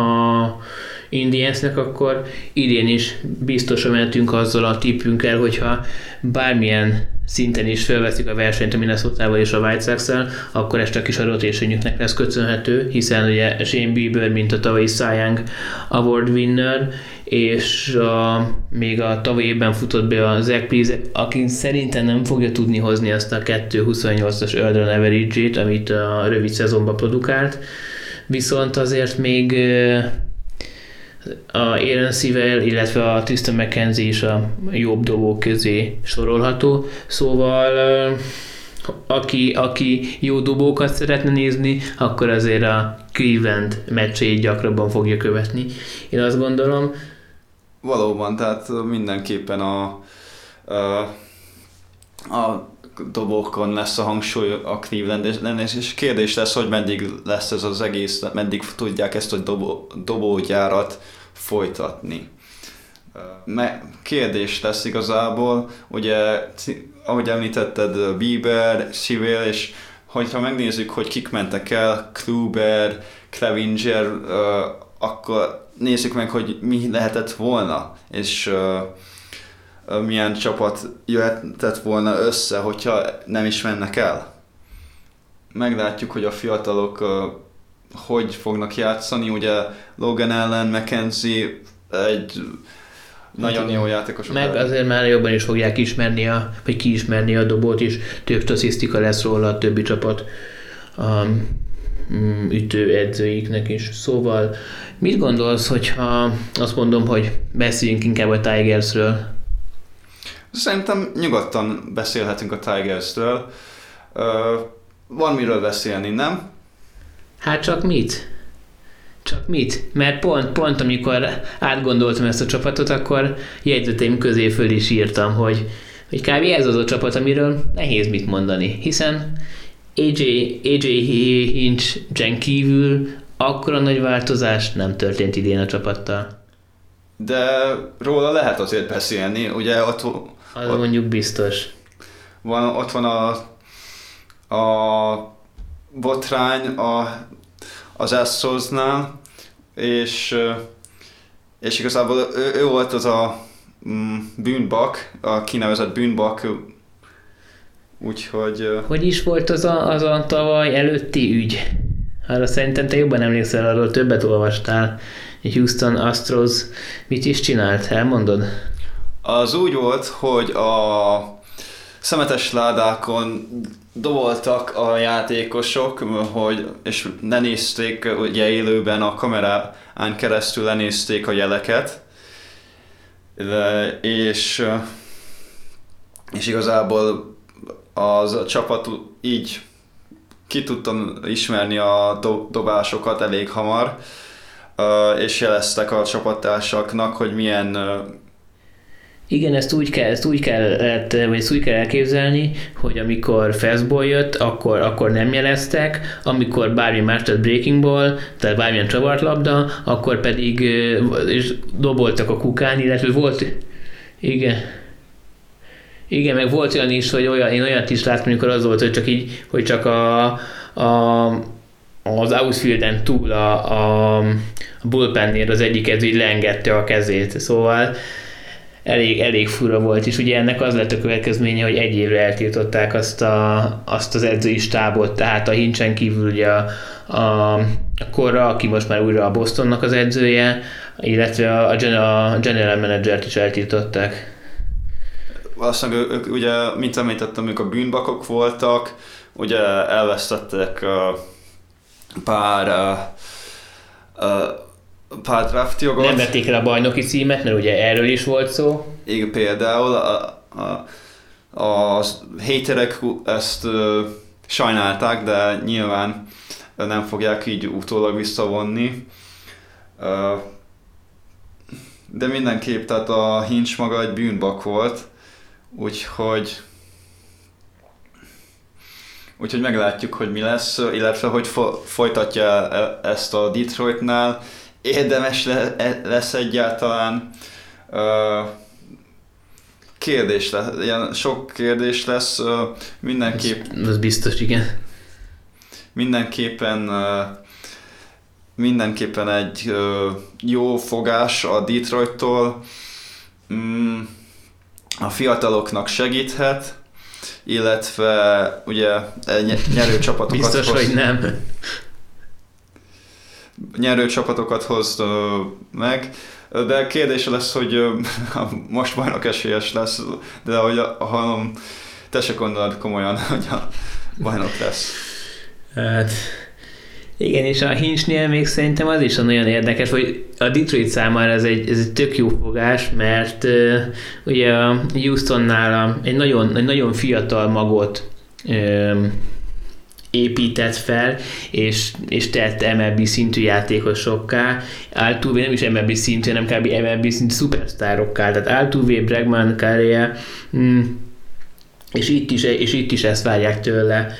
Speaker 1: a Indiansnek, akkor idén is biztosan mentünk azzal a tippünkkel, hogyha bármilyen szinten is felveszik a versenyt a minnesota és a White sox akkor ez csak is a rotationjüknek lesz köszönhető, hiszen ugye Shane Bieber, mint a tavalyi Cy Young Award winner, és a, még a tavaly évben futott be a Zach Please, aki szerintem nem fogja tudni hozni azt a 2.28-as Eldron average amit a rövid szezonban produkált, viszont azért még a Aaron Sivell, illetve a Tristan McKenzie is a jobb dobók közé sorolható, szóval aki, aki jó dobókat szeretne nézni, akkor azért a Cleveland meccsét gyakrabban fogja követni. Én azt gondolom.
Speaker 2: Valóban, tehát mindenképpen a, a, a dobókon lesz a hangsúly a Cleveland, és kérdés lesz, hogy meddig lesz ez az egész, meddig tudják ezt a dobó, dobógyárat folytatni. Kérdés lesz igazából, ugye, ahogy említetted, Bieber, Sivel, és hogyha megnézzük, hogy kik mentek el, Kluber, Clevinger, akkor nézzük meg, hogy mi lehetett volna, és milyen csapat jöhetett volna össze, hogyha nem is mennek el. Meglátjuk, hogy a fiatalok hogy fognak játszani. Ugye Logan ellen McKenzie egy nagyon jó játékos.
Speaker 1: Meg azért már jobban is fogják ismerni, a, vagy kiismerni a dobót is, több statisztika lesz róla a többi csapat a mm, ütő edzőiknek is. Szóval mit gondolsz, hogyha azt mondom, hogy beszéljünk inkább a Tigersről?
Speaker 2: Szerintem nyugodtan beszélhetünk a Tigersről. Van miről beszélni, nem?
Speaker 1: Hát csak mit? Csak mit? Mert pont, pont amikor átgondoltam ezt a csapatot, akkor jegyzeteim közé föl is írtam, hogy, hogy kb. ez az a csapat, amiről nehéz mit mondani, hiszen AJ, AJ Hinch kívül akkora nagy változás nem történt idén a csapattal.
Speaker 2: De róla lehet azért beszélni, ugye ott...
Speaker 1: Az ott mondjuk biztos.
Speaker 2: Van, ott van a, a botrány a, az Astros-nál, és, és igazából ő, ő volt az a mm, bűnbak, a kinevezett bűnbak, úgyhogy...
Speaker 1: Hogy is volt az a, az a tavaly előtti ügy? Arra szerintem te jobban emlékszel, arról többet olvastál. Houston Astros mit is csinált? Elmondod?
Speaker 2: Az úgy volt, hogy a szemetes ládákon doboltak a játékosok, hogy, és ne nézték ugye élőben a kamerán keresztül lenézték a jeleket, és, és igazából az a csapat így ki tudtam ismerni a do- dobásokat elég hamar, és jeleztek a csapattársaknak, hogy milyen
Speaker 1: igen, ezt úgy kell, ezt úgy kell, vagy ezt úgy kell elképzelni, hogy amikor fastball jött, akkor, akkor nem jeleztek, amikor bármi más, tehát breaking ball, tehát bármilyen csavart labda, akkor pedig és doboltak a kukán, illetve volt, igen, igen, meg volt olyan is, hogy olyan, én olyat is láttam, amikor az volt, hogy csak így, hogy csak a, a az outfielden túl a, a, a bullpennél az egyik ez így leengedte a kezét, szóval elég, elég fura volt, és ugye ennek az lett a következménye, hogy egy évre eltiltották azt, a, azt az edzői stábot, tehát a Hincsen kívül ugye a, a, a Korra, aki most már újra a Bostonnak az edzője, illetve a, a, a general managert is eltiltották.
Speaker 2: Valószínűleg ők ugye, mint említettem, ők a bűnbakok voltak, ugye elvesztettek uh, pár uh, uh, pár draft jogot.
Speaker 1: Nem vették el a bajnoki címet, mert ugye erről is volt szó.
Speaker 2: Igen, például a, a, a haterek ezt ö, sajnálták, de nyilván nem fogják így utólag visszavonni. Ö, de mindenképp, tehát a Hinch maga egy bűnbak volt, úgyhogy úgyhogy meglátjuk, hogy mi lesz, illetve hogy fo- folytatja e- ezt a Detroitnál. Érdemes e- lesz egyáltalán. kérdés lesz, ilyen sok kérdés lesz, mindenképp.
Speaker 1: Ez, ez biztos, igen.
Speaker 2: Mindenképpen mindenképpen egy jó fogás a Detroittól. Mm, a fiataloknak segíthet, illetve ugye nyerő csapatokat
Speaker 1: Biztos, hoz, hogy nem.
Speaker 2: Nyerő csapatokat hoz meg, de kérdés lesz, hogy most bajnok esélyes lesz, de ahogy hallom, te se gondolod komolyan, hogy a bajnok lesz.
Speaker 1: Hát, igen, és a Hinchnél még szerintem az is nagyon érdekes, hogy a Detroit számára ez egy, ez egy tök jó fogás, mert uh, ugye a Houstonnál a, egy, nagyon, egy nagyon fiatal magot um, épített fel, és, és tett MLB szintű játékosokká, Altuve nem is MLB szintű, hanem kb. MLB szintű szupersztárokká, tehát Altuve, Bregman, Correa, mm, és itt is, és itt is ezt várják tőle.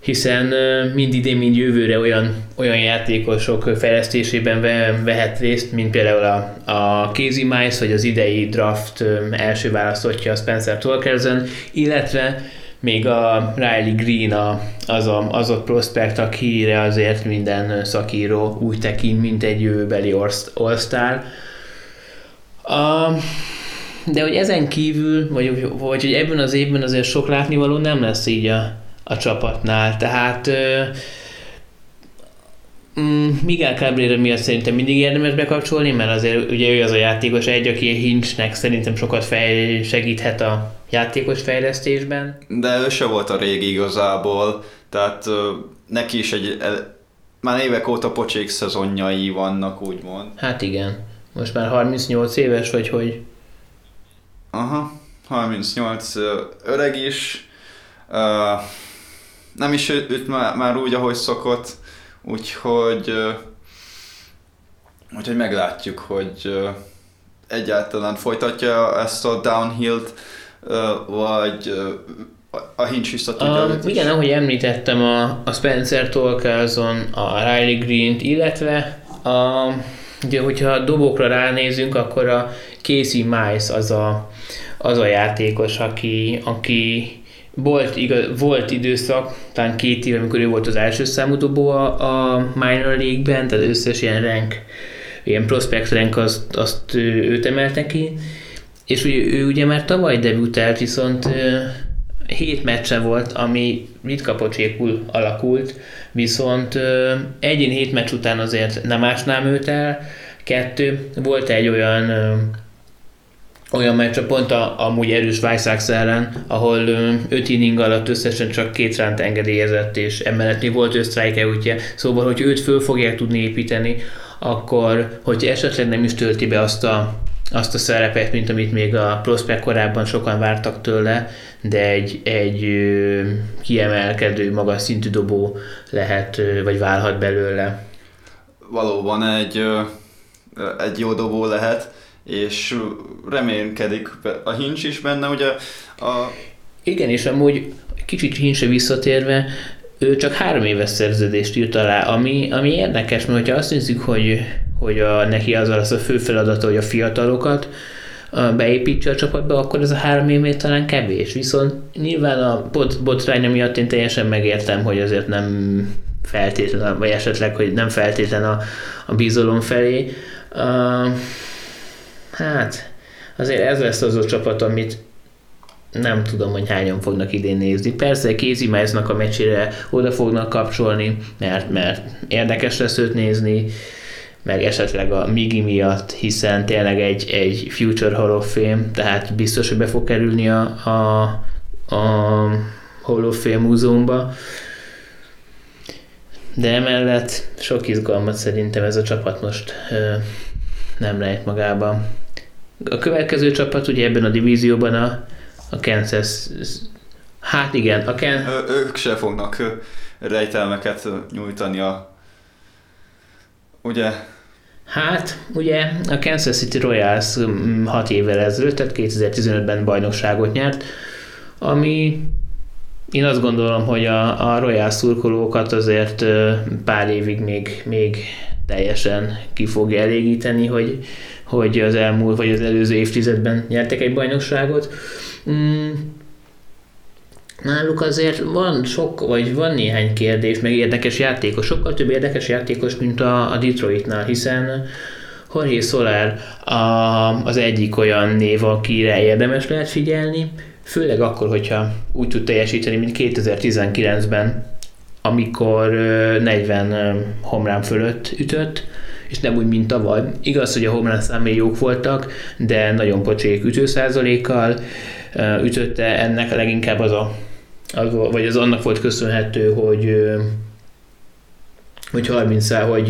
Speaker 1: Hiszen mind idén, mind jövőre olyan, olyan játékosok fejlesztésében vehet részt, mint például a, a Casey Mice, vagy az idei draft első választottja a Spencer Torkelson, illetve még a Riley Green a, az, a, az a prospekt, akire azért minden szakíró úgy tekint, mint egy jövőbeli all-star. De hogy ezen kívül, vagy, vagy hogy ebben az évben azért sok látnivaló nem lesz így a, a csapatnál. Tehát mm, Miguel Cabrera miatt szerintem mindig érdemes bekapcsolni, mert azért ugye ő az a játékos egy, aki a Hinchnek szerintem sokat fej, segíthet a játékos fejlesztésben.
Speaker 2: De ő se volt a régi igazából, tehát neki is egy, el, már évek óta pocsék szezonjai vannak, úgymond.
Speaker 1: Hát igen. Most már 38 éves, vagy hogy?
Speaker 2: Aha, 38 öreg is. Uh, nem is őt már, már úgy, ahogy szokott, úgyhogy, úgyhogy meglátjuk, hogy egyáltalán folytatja ezt a downhill-t, vagy a Hinch vissza tudja
Speaker 1: a, Igen, ahogy említettem, a, a Spencer Tolkazon, a Riley Green-t, illetve a, ugye, hogyha a dobokra ránézünk, akkor a Casey Mice az a, az a játékos, aki, aki volt, igaz, volt időszak, talán két év, amikor ő volt az első számú dobó a, a minor league-ben, tehát összes ilyen rank, ilyen prospect rank azt, azt őt emelte ki, és ugye, ő ugye már tavaly debütált, viszont hét meccse volt, ami ritka pocsékul alakult, viszont egyén hét meccs után azért nem ásnám őt el, kettő, volt egy olyan olyan meccs a pont a, amúgy erős Weissax ellen, ahol 5 inning alatt összesen csak két ránt engedélyezett, és emellett volt ő sztrájke, útja. Szóval, hogy őt föl fogják tudni építeni, akkor, hogy esetleg nem is tölti be azt a, azt a szerepet, mint amit még a prospekt korábban sokan vártak tőle, de egy, egy kiemelkedő, magas szintű dobó lehet, vagy válhat belőle.
Speaker 2: Valóban egy, egy jó dobó lehet és reménykedik a Hinch is benne, ugye a...
Speaker 1: Igen, és amúgy kicsit Hinchre visszatérve, ő csak három éves szerződést írt alá, ami, ami érdekes, mert ha azt nézzük, hogy, hogy a, neki az az a fő feladata, hogy a fiatalokat beépítse a csapatba, akkor ez a három év talán kevés. Viszont nyilván a bot, botránya miatt én teljesen megértem, hogy azért nem feltétlen, vagy esetleg, hogy nem feltétlen a, a bizalom felé. Uh, hát azért ez lesz az a csapat, amit nem tudom, hogy hányan fognak idén nézni. Persze Kézi Májznak a meccsére oda fognak kapcsolni, mert, mert érdekes lesz őt nézni, meg esetleg a Migi miatt, hiszen tényleg egy, egy Future Hall of Fame, tehát biztos, hogy be fog kerülni a, a, a Hall of Fame múzeumba. De emellett sok izgalmat szerintem ez a csapat most ö, nem lehet magában. A következő csapat ugye ebben a divízióban a, a Kansas, hát igen, a Kansas...
Speaker 2: Ö, ők se fognak rejtelmeket nyújtani a... Ugye?
Speaker 1: Hát, ugye a Kansas City Royals 6 évvel ezelőtt, tehát 2015-ben bajnokságot nyert, ami én azt gondolom, hogy a, a Royals szurkolókat azért pár évig még, még teljesen ki fogja elégíteni, hogy, hogy az elmúlt vagy az előző évtizedben nyertek egy bajnokságot. Mm, náluk azért van sok, vagy van néhány kérdés, meg érdekes játékos, sokkal több érdekes játékos, mint a, a Detroitnál, hiszen Jorge Soler a, az egyik olyan név, akire érdemes lehet figyelni, főleg akkor, hogyha úgy tud teljesíteni, mint 2019-ben, amikor 40 homrán fölött ütött, és nem úgy, mint tavaly. Igaz, hogy a homrán számai jók voltak, de nagyon pocsék ütőszázalékkal ütötte ennek leginkább az a az, vagy az annak volt köszönhető, hogy hogy 30 hogy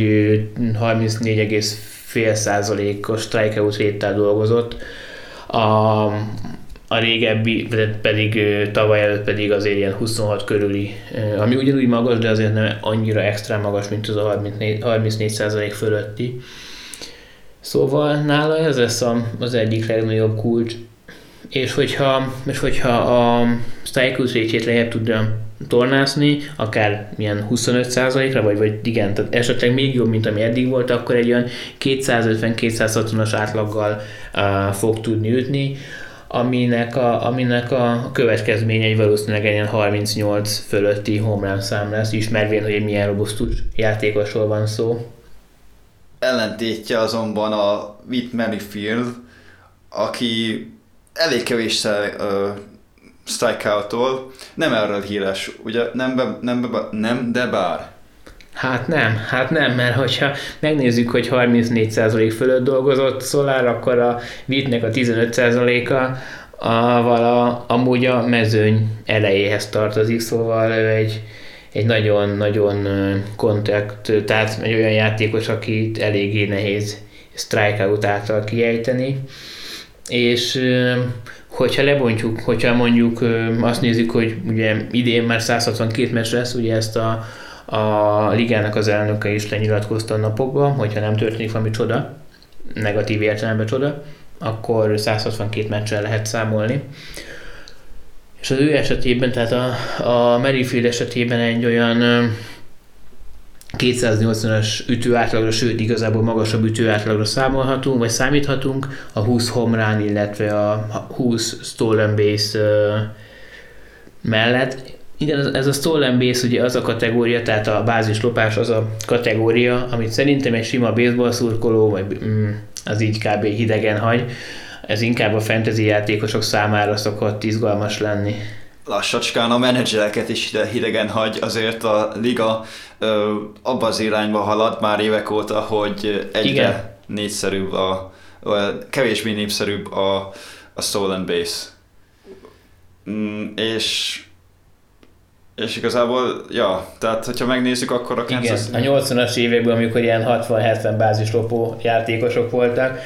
Speaker 1: 34,5 százalékos strikeout réttel dolgozott. A, a régebbi pedig tavaly előtt pedig azért ilyen 26 körüli, ami ugyanúgy magas, de azért nem annyira extra magas, mint az a 34, 34 százalék fölötti. Szóval nála ez lesz az egyik legnagyobb kulcs és hogyha, és hogyha a strikeout rate-jét lehet tudja tornászni, akár milyen 25%-ra, vagy, vagy igen, tehát esetleg még jobb, mint ami eddig volt, akkor egy olyan 250-260-as átlaggal uh, fog tudni ütni, aminek a, aminek a következménye egy valószínűleg egy ilyen 38 fölötti homerun szám lesz, ismervén, hogy milyen robusztus játékosról van szó.
Speaker 2: Ellentétje azonban a Whit Merrifield, aki elég kevés uh, strikeout nem erről híres, ugye nem, be, nem, be, nem, de bár.
Speaker 1: Hát nem, hát nem, mert hogyha megnézzük, hogy 34% fölött dolgozott Szolár, akkor a Vitnek a 15%-a a, vala, amúgy a mezőny elejéhez tartozik, szóval ő egy, egy nagyon-nagyon kontakt, tehát egy olyan játékos, akit eléggé nehéz strikeout által kiejteni. És hogyha lebontjuk, hogyha mondjuk azt nézzük, hogy ugye idén már 162 meccs lesz, ugye ezt a, a ligának az elnöke is lenyilatkozta a napokban, hogyha nem történik valami csoda, negatív értelemben csoda, akkor 162 meccsel lehet számolni. És az ő esetében, tehát a, a Merrifield esetében egy olyan 280-as ütőátlagra, sőt igazából magasabb ütőátlagra számolhatunk, vagy számíthatunk a 20 homrán, illetve a 20 stolen base mellett. Igen, ez a stolen base ugye az a kategória, tehát a bázislopás az a kategória, amit szerintem egy sima baseball szurkoló, vagy mm, az így kb. hidegen hagy, ez inkább a fantasy játékosok számára szokott izgalmas lenni
Speaker 2: lassacskán a menedzsereket is hidegen hagy, azért a liga ö, abba az irányba halad már évek óta, hogy egyre Igen. négyszerűbb, a, a, kevésbé népszerűbb a, a stolen base. Mm, és és igazából, ja, tehát hogyha megnézzük, akkor a
Speaker 1: Kansas... Igen, a 80-as években, amikor ilyen 60-70 bázislopó játékosok voltak,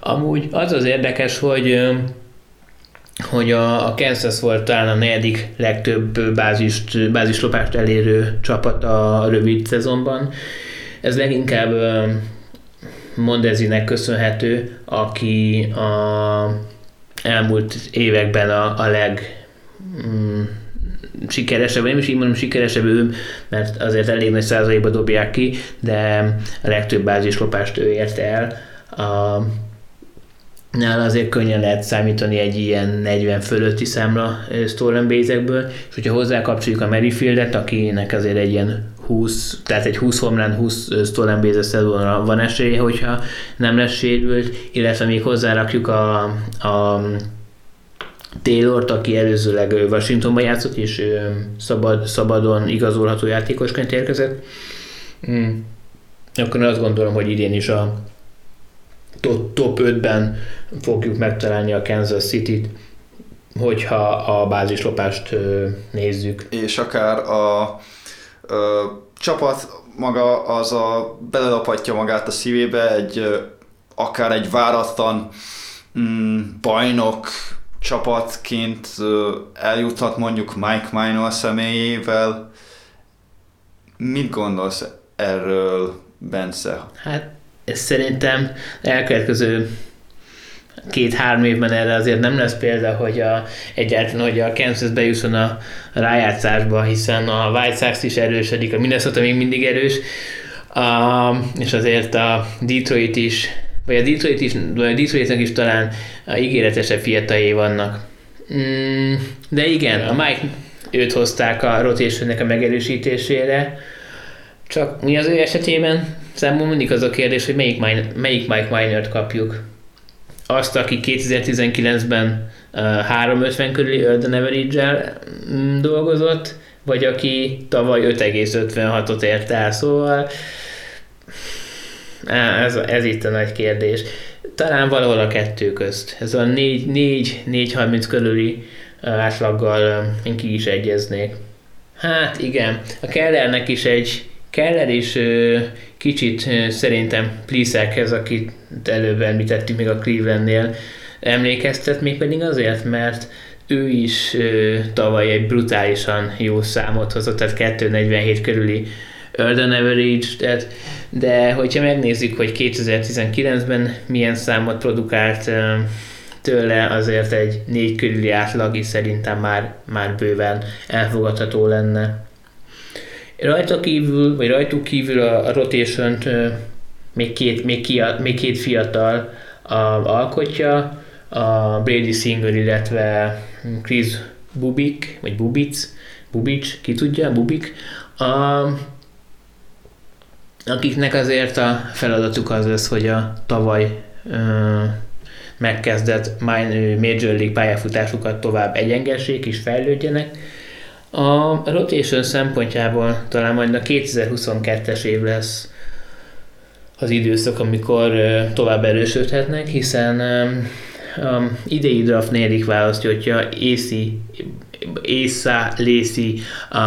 Speaker 1: amúgy az az érdekes, hogy hogy a, a Kansas volt talán a negyedik legtöbb bázist, bázislopást elérő csapat a rövid szezonban. Ez leginkább Mondezinek köszönhető, aki a elmúlt években a, a leg mm, sikeresebb, nem is így mondom sikeresebb ő, mert azért elég nagy százalékba dobják ki, de a legtöbb bázislopást ő érte el. A, nála azért könnyen lehet számítani egy ilyen 40 fölötti számra stolen base és hogyha hozzákapcsoljuk a Merrifieldet, akinek azért egy ilyen 20, tehát egy 20 homlán 20 stolen base van esélye, hogyha nem lesz sérült, illetve még hozzárakjuk a, a Taylor-t, aki előzőleg Washingtonban játszott, és szabad, szabadon igazolható játékosként érkezett, hmm. akkor azt gondolom, hogy idén is a top, top 5-ben fogjuk megtalálni a Kansas City-t, hogyha a bázislopást nézzük.
Speaker 2: És akár a, a csapat maga az a belelapatja magát a szívébe egy akár egy váratlan mm, bajnok csapatként eljuthat mondjuk Mike Minor személyével. Mit gondolsz erről, Bence?
Speaker 1: Hát ez szerintem elkövetkező két-három évben erre azért nem lesz példa, hogy a, egyáltalán, hogy a Kansas bejusson a rájátszásba, hiszen a White Sox is erősödik, a Minnesota még mindig erős, a, és azért a Detroit is, vagy a Detroit is, vagy a Detroitnak is talán a ígéretesebb fiataljai vannak. Mm, de igen, a Mike őt hozták a rotationnek a megerősítésére, csak mi az ő esetében? Számomra mindig az a kérdés, hogy melyik, melyik Mike Minert kapjuk azt, aki 2019-ben uh, 350 körüli Earden average mm, dolgozott, vagy aki tavaly 5,56-ot ért el, szóval ez, ez itt a nagy kérdés. Talán valahol a kettő közt. Ez a 4-30 körüli átlaggal én ki is egyeznék. Hát igen, a Kellernek is egy Keller is kicsit szerintem Pliszekhez, akit előbb említettük még a Clevelandnél, emlékeztet még pedig azért, mert ő is tavaly egy brutálisan jó számot hozott, tehát 247 körüli Earden Average, tehát, de hogyha megnézzük, hogy 2019-ben milyen számot produkált tőle, azért egy négy körüli átlag szerintem már, már bőven elfogadható lenne. Rajta kívül, vagy rajtuk kívül a, a rotation még két, még, ki, még két fiatal a, alkotja, a Brady Singer, illetve Chris Bubik, vagy Bubic, Bubic, ki tudja, Bubik, a, akiknek azért a feladatuk az lesz, hogy a tavaly ö, megkezdett Major League pályafutásukat tovább egyengessék és fejlődjenek, a rotation szempontjából talán majd a 2022-es év lesz az időszak, amikor tovább erősödhetnek, hiszen a idei draft negyedik választja Észi, Észa Lészi a,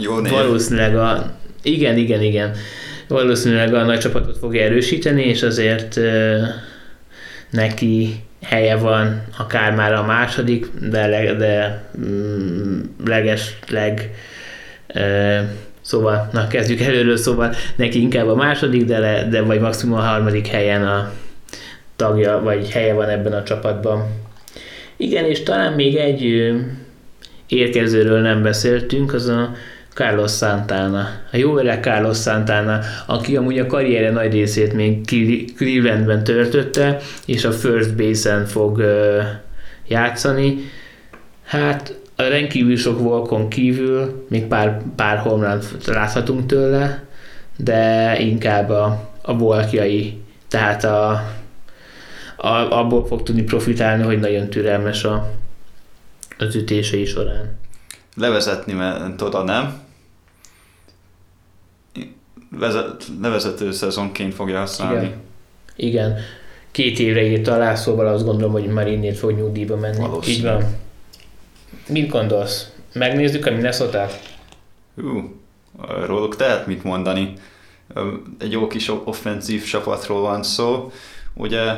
Speaker 2: Jó név.
Speaker 1: valószínűleg a igen, igen, igen. Valószínűleg a nagy csapatot fogja erősíteni, és azért neki helye van, akár már a második, de, leg, de mm, leges, leg, e, szóval, na kezdjük előről, szóval neki inkább a második, de, le, de vagy maximum a harmadik helyen a tagja, vagy helye van ebben a csapatban. Igen, és talán még egy érkezőről nem beszéltünk, az a Carlos Santana. A jó öreg Carlos Santana, aki amúgy a karriere nagy részét még Clevelandben töltötte, és a first base-en fog játszani. Hát a rendkívül sok volkon kívül még pár, pár homlán láthatunk tőle, de inkább a, a volkjai, tehát a, a, abból fog tudni profitálni, hogy nagyon türelmes a, az ütései során
Speaker 2: levezetni ment oda, nem? Vezet, levezető szezonként fogja használni.
Speaker 1: Igen. Igen. Két évre írt alá, szóval azt gondolom, hogy már innét fog nyugdíjba menni. Így van. Mit gondolsz? Megnézzük a minnesota
Speaker 2: Hú, róluk tehet mit mondani. Egy jó kis offenzív csapatról van szó. Ugye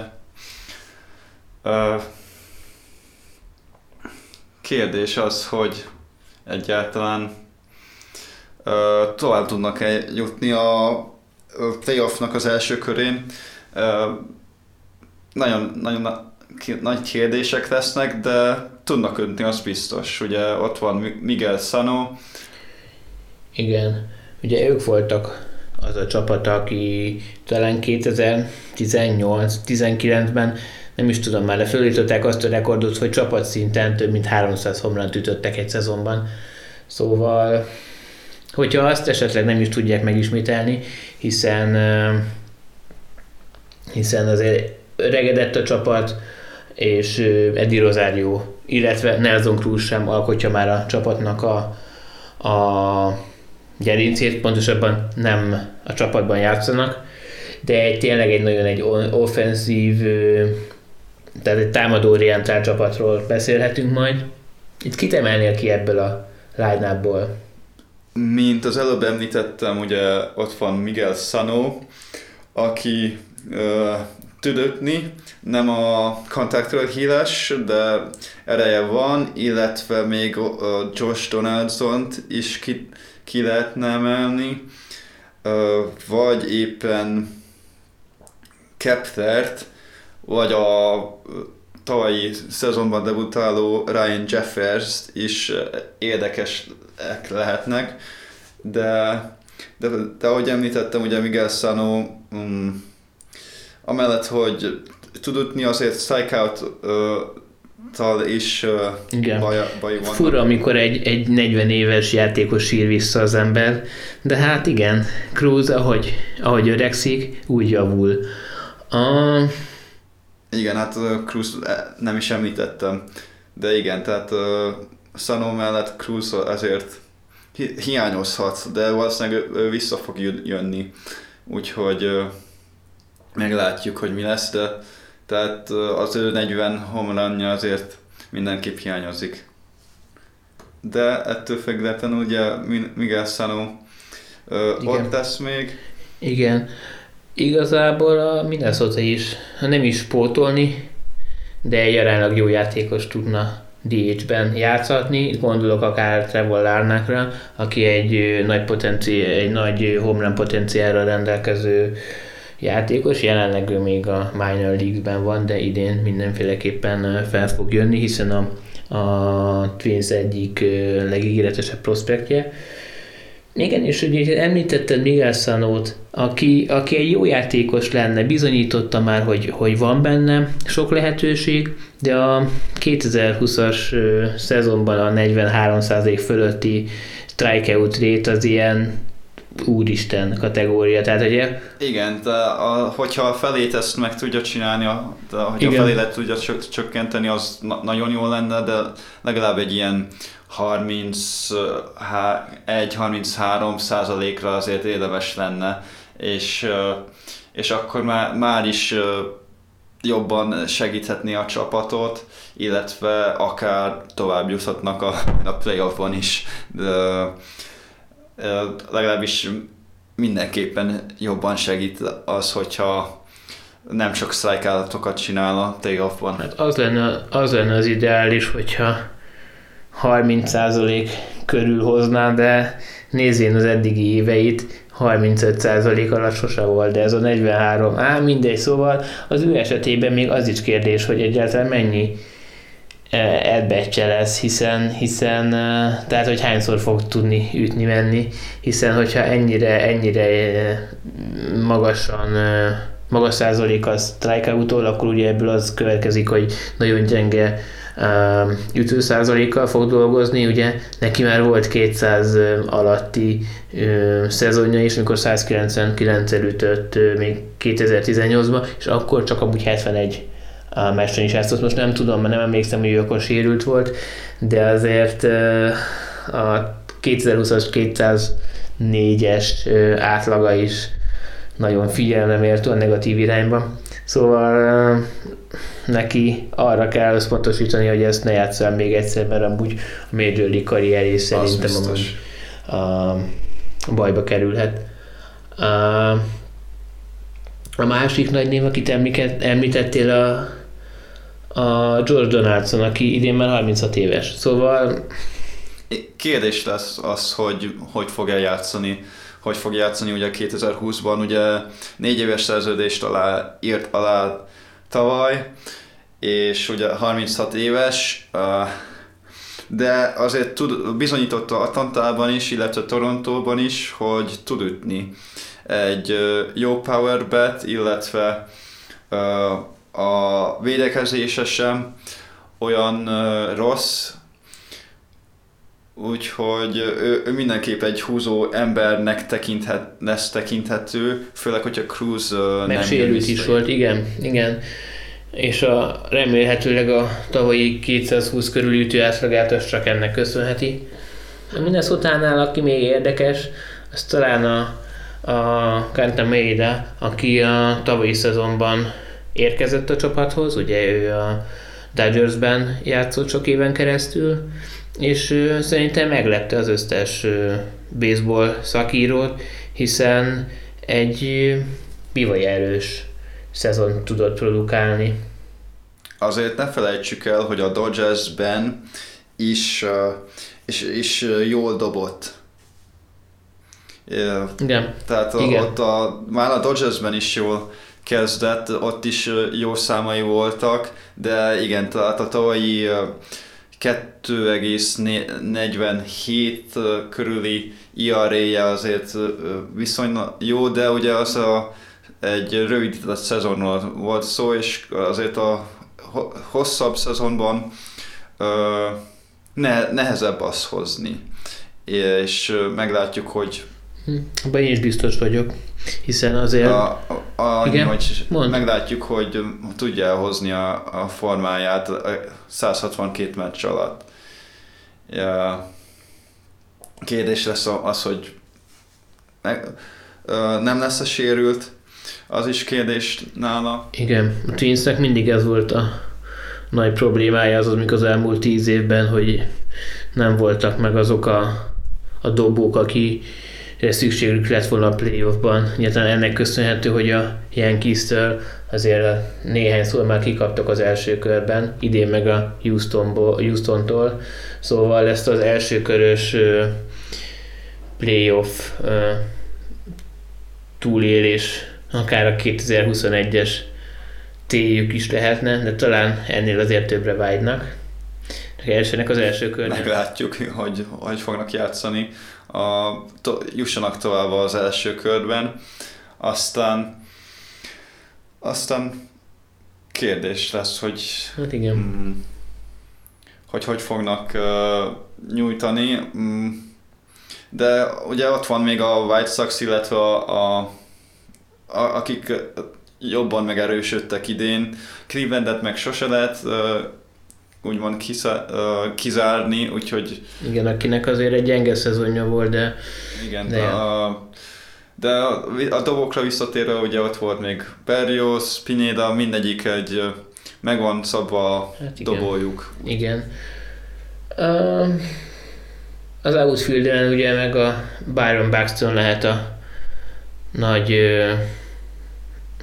Speaker 2: kérdés az, hogy egyáltalán tovább tudnak-e jutni a playoffnak az első körén. Nagyon, nagyon nagy kérdések lesznek, de tudnak öntni, az biztos. Ugye ott van Miguel Sano.
Speaker 1: Igen, ugye ők voltak az a csapat, aki talán 2018-19-ben nem is tudom már, fölították azt a rekordot, hogy csapatszinten több mint 300 homlant ütöttek egy szezonban. Szóval, hogyha azt esetleg nem is tudják megismételni, hiszen hiszen azért öregedett a csapat, és Eddie Rosario, illetve Nelson Cruz sem alkotja már a csapatnak a, a gerincét, pontosabban nem a csapatban játszanak, de tényleg egy nagyon egy offenzív tehát egy támadóorientált csapatról beszélhetünk majd. Itt kit emelnél ki ebből a line?
Speaker 2: Mint az előbb említettem, ugye ott van Miguel Sano, aki tud ütni, nem a kontaktról híres, de ereje van, illetve még Josh donaldson is ki, ki lehetne emelni, vagy éppen Keptert, vagy a tavalyi szezonban debutáló Ryan Jeffers is érdekesek lehetnek, de, de, de ahogy említettem, ugye Miguel Sano um, amellett, hogy tudni azért strikeout tal is
Speaker 1: Igen. baj, baj van. Fura, amikor egy, egy 40 éves játékos sír vissza az ember, de hát igen, Cruz, ahogy, ahogy öregszik, úgy javul. A...
Speaker 2: Igen, hát Cruz e, nem is említettem, de igen, tehát Sano mellett Cruz azért hi- hiányozhat, de valószínűleg ő, vissza fog jönni, úgyhogy meglátjuk, hogy mi lesz, de tehát az ő 40 homranja azért mindenképp hiányozik. De ettől függetlenül ugye Miguel Sano ott lesz még.
Speaker 1: Igen. Igazából a Minnesota is, nem is pótolni, de jelenleg jó játékos tudna DH-ben játszhatni, gondolok akár Trevor Larnakra, aki egy nagy, potenci, egy nagy homerun potenciálra rendelkező játékos, jelenleg ő még a minor leagues-ben van, de idén mindenféleképpen fel fog jönni, hiszen a, a Twins egyik legígéretesebb prospektje. Igen, és ugye említetted Miguel Sanót, aki, aki egy jó játékos lenne, bizonyította már, hogy, hogy van benne sok lehetőség, de a 2020-as szezonban a 43% fölötti strikeout rate az ilyen úristen kategória, tehát ugye...
Speaker 2: Igen, de a, hogyha a felét ezt meg tudja csinálni, a, de hogyha Igen. a felét tudja csökkenteni, az na, nagyon jó lenne, de legalább egy ilyen 31-33 százalékra azért érdemes lenne, és, és akkor már, már is jobban segíthetni a csapatot, illetve akár tovább juthatnak a, a playoffon is. De, legalábbis mindenképpen jobban segít az, hogyha nem csak strike csinál a playoffban.
Speaker 1: Hát az lenne, az lenne az ideális, hogyha 30% körül hozná, de nézzén az eddigi éveit, 35% alatt sose volt, de ez a 43, á, mindegy, szóval az ő esetében még az is kérdés, hogy egyáltalán mennyi elbecse lesz, hiszen, hiszen tehát, hogy hányszor fog tudni ütni menni, hiszen hogyha ennyire, ennyire magasan magas százalék a strikeout akkor ugye ebből az következik, hogy nagyon gyenge ütő százalékkal fog dolgozni, ugye neki már volt 200 alatti szezonja is, amikor 199 ütött uh, még 2018-ban, és akkor csak amúgy 71 a meccsen is ezt most nem tudom, mert nem emlékszem, hogy ő akkor sérült volt, de azért a 2020-as 204-es átlaga is nagyon figyelemértő a negatív irányba. Szóval neki arra kell összpontosítani, hogy ezt ne játsszál még egyszer, mert amúgy a Major League karrieré szerintem amúgy a bajba kerülhet. A, a másik nagy név, akit említettél, a a George Donaldson, aki idén már 36 éves. Szóval...
Speaker 2: Kérdés lesz az, hogy hogy fog eljátszani hogy fog játszani, ugye 2020-ban ugye négy éves szerződést alá, írt alá tavaly, és ugye 36 éves, de azért tud, bizonyította Atlantában is, illetve Torontóban is, hogy tud ütni. Egy jó power bet, illetve a védekezése sem olyan rossz, úgyhogy ő, ő mindenképp egy húzó embernek tekinthet, lesz tekinthető, főleg, hogyha Cruz
Speaker 1: Meg nem sérült is volt, igen, igen. És a, remélhetőleg a tavalyi 220 körül ütő átlagát az csak ennek köszönheti. A Minnesota-nál, aki még érdekes, az talán a, a Kenta Meida, aki a tavalyi szezonban érkezett a csapathoz, ugye ő a Dodgersben játszott sok éven keresztül, és szerintem meglepte az összes baseball szakírót, hiszen egy bivaj erős szezon tudott produkálni.
Speaker 2: Azért ne felejtsük el, hogy a Dodgersben is, is, is jól dobott.
Speaker 1: Igen.
Speaker 2: Tehát Igen. ott a, már a Dodgersben is jól kezdett, ott is jó számai voltak, de igen, tehát a tavalyi 2,47 körüli IRA-je azért viszonylag jó, de ugye az a, egy rövidített szezonról volt szó, és azért a hosszabb szezonban ne, nehezebb azt hozni. És meglátjuk, hogy
Speaker 1: Abban én is biztos vagyok, hiszen azért... A,
Speaker 2: a, a, igen? Hogy Mond. meglátjuk, hogy tudja hozni a, a formáját a 162 meccs alatt. Ja. Kérdés lesz az, hogy ö, nem lesz a sérült, az is kérdés nála.
Speaker 1: Igen, a Twinsnek mindig ez volt a nagy problémája az, amik az elmúlt tíz évben, hogy nem voltak meg azok a, a dobók, aki szükségük lett volna a playoffban. Nyilván ennek köszönhető, hogy a Yankees-től azért néhányszor már kikaptak az első körben, idén meg a Houston-tól, szóval ezt az első körös playoff túlélés akár a 2021-es téljük is lehetne, de talán ennél azért többre vágynak. Elsőnek az első körben.
Speaker 2: Meglátjuk, hogy hogy fognak játszani a, to, jussanak tovább az első körben. Aztán aztán kérdés lesz, hogy
Speaker 1: hát igen. Mm,
Speaker 2: hogy hogy fognak uh, nyújtani. Mm, de ugye ott van még a White Sox, illetve a, a, a akik jobban megerősödtek idén. Clevelandet meg sose lehet uh, úgymond kiszá, kizárni, úgyhogy...
Speaker 1: Igen, akinek azért egy gyenge szezonja volt, de...
Speaker 2: Igen, de, a, de a, a dobokra visszatérve ugye ott volt még Berrios, Pineda, mindegyik egy megvan szabva a hát igen. dobójuk.
Speaker 1: Igen. Uh, az outfielden ugye meg a Byron Buxton lehet a nagy uh,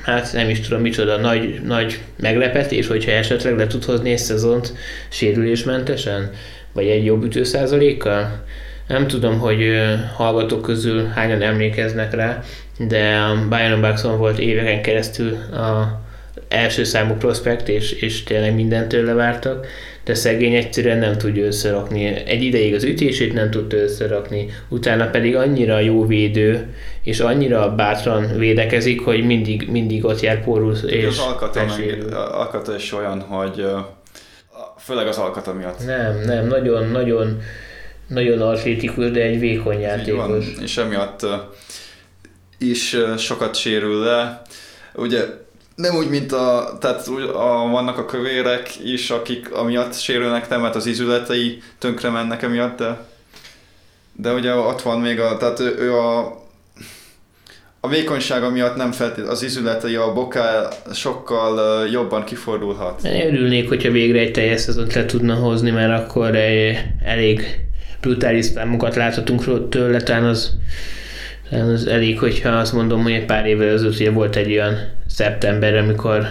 Speaker 1: hát nem is tudom micsoda, nagy, nagy meglepetés, hogyha esetleg le tud hozni egy szezont sérülésmentesen, vagy egy jobb ütőszázalékkal. Nem tudom, hogy hallgatók közül hányan emlékeznek rá, de Byron Buxton volt éveken keresztül a első számú prospekt, és, és tényleg mindent tőle vártak de szegény egyszerűen nem tudja összerakni. Egy ideig az ütését nem tudta összerakni, utána pedig annyira jó védő, és annyira bátran védekezik, hogy mindig, mindig ott jár pórul és
Speaker 2: Az alkata, meg, alkata is olyan, hogy főleg az alkata miatt.
Speaker 1: Nem, nem, nagyon, nagyon, nagyon atlétikus, de egy vékony játékos. Van,
Speaker 2: és emiatt is sokat sérül le. Ugye nem úgy, mint a, tehát úgy, a, vannak a kövérek is, akik amiatt sérülnek, nem, mert az izületei tönkre mennek emiatt, de, de ugye ott van még a, tehát ő, ő a, a vékonysága miatt nem feltétlenül az izületei, a boká sokkal jobban kifordulhat.
Speaker 1: Örülnék, hogyha végre egy teljes szezont le tudna hozni, mert akkor elég brutális számokat láthatunk tőle, talán az, talán az elég, hogyha azt mondom, hogy egy pár évvel ezelőtt volt egy olyan szeptember, amikor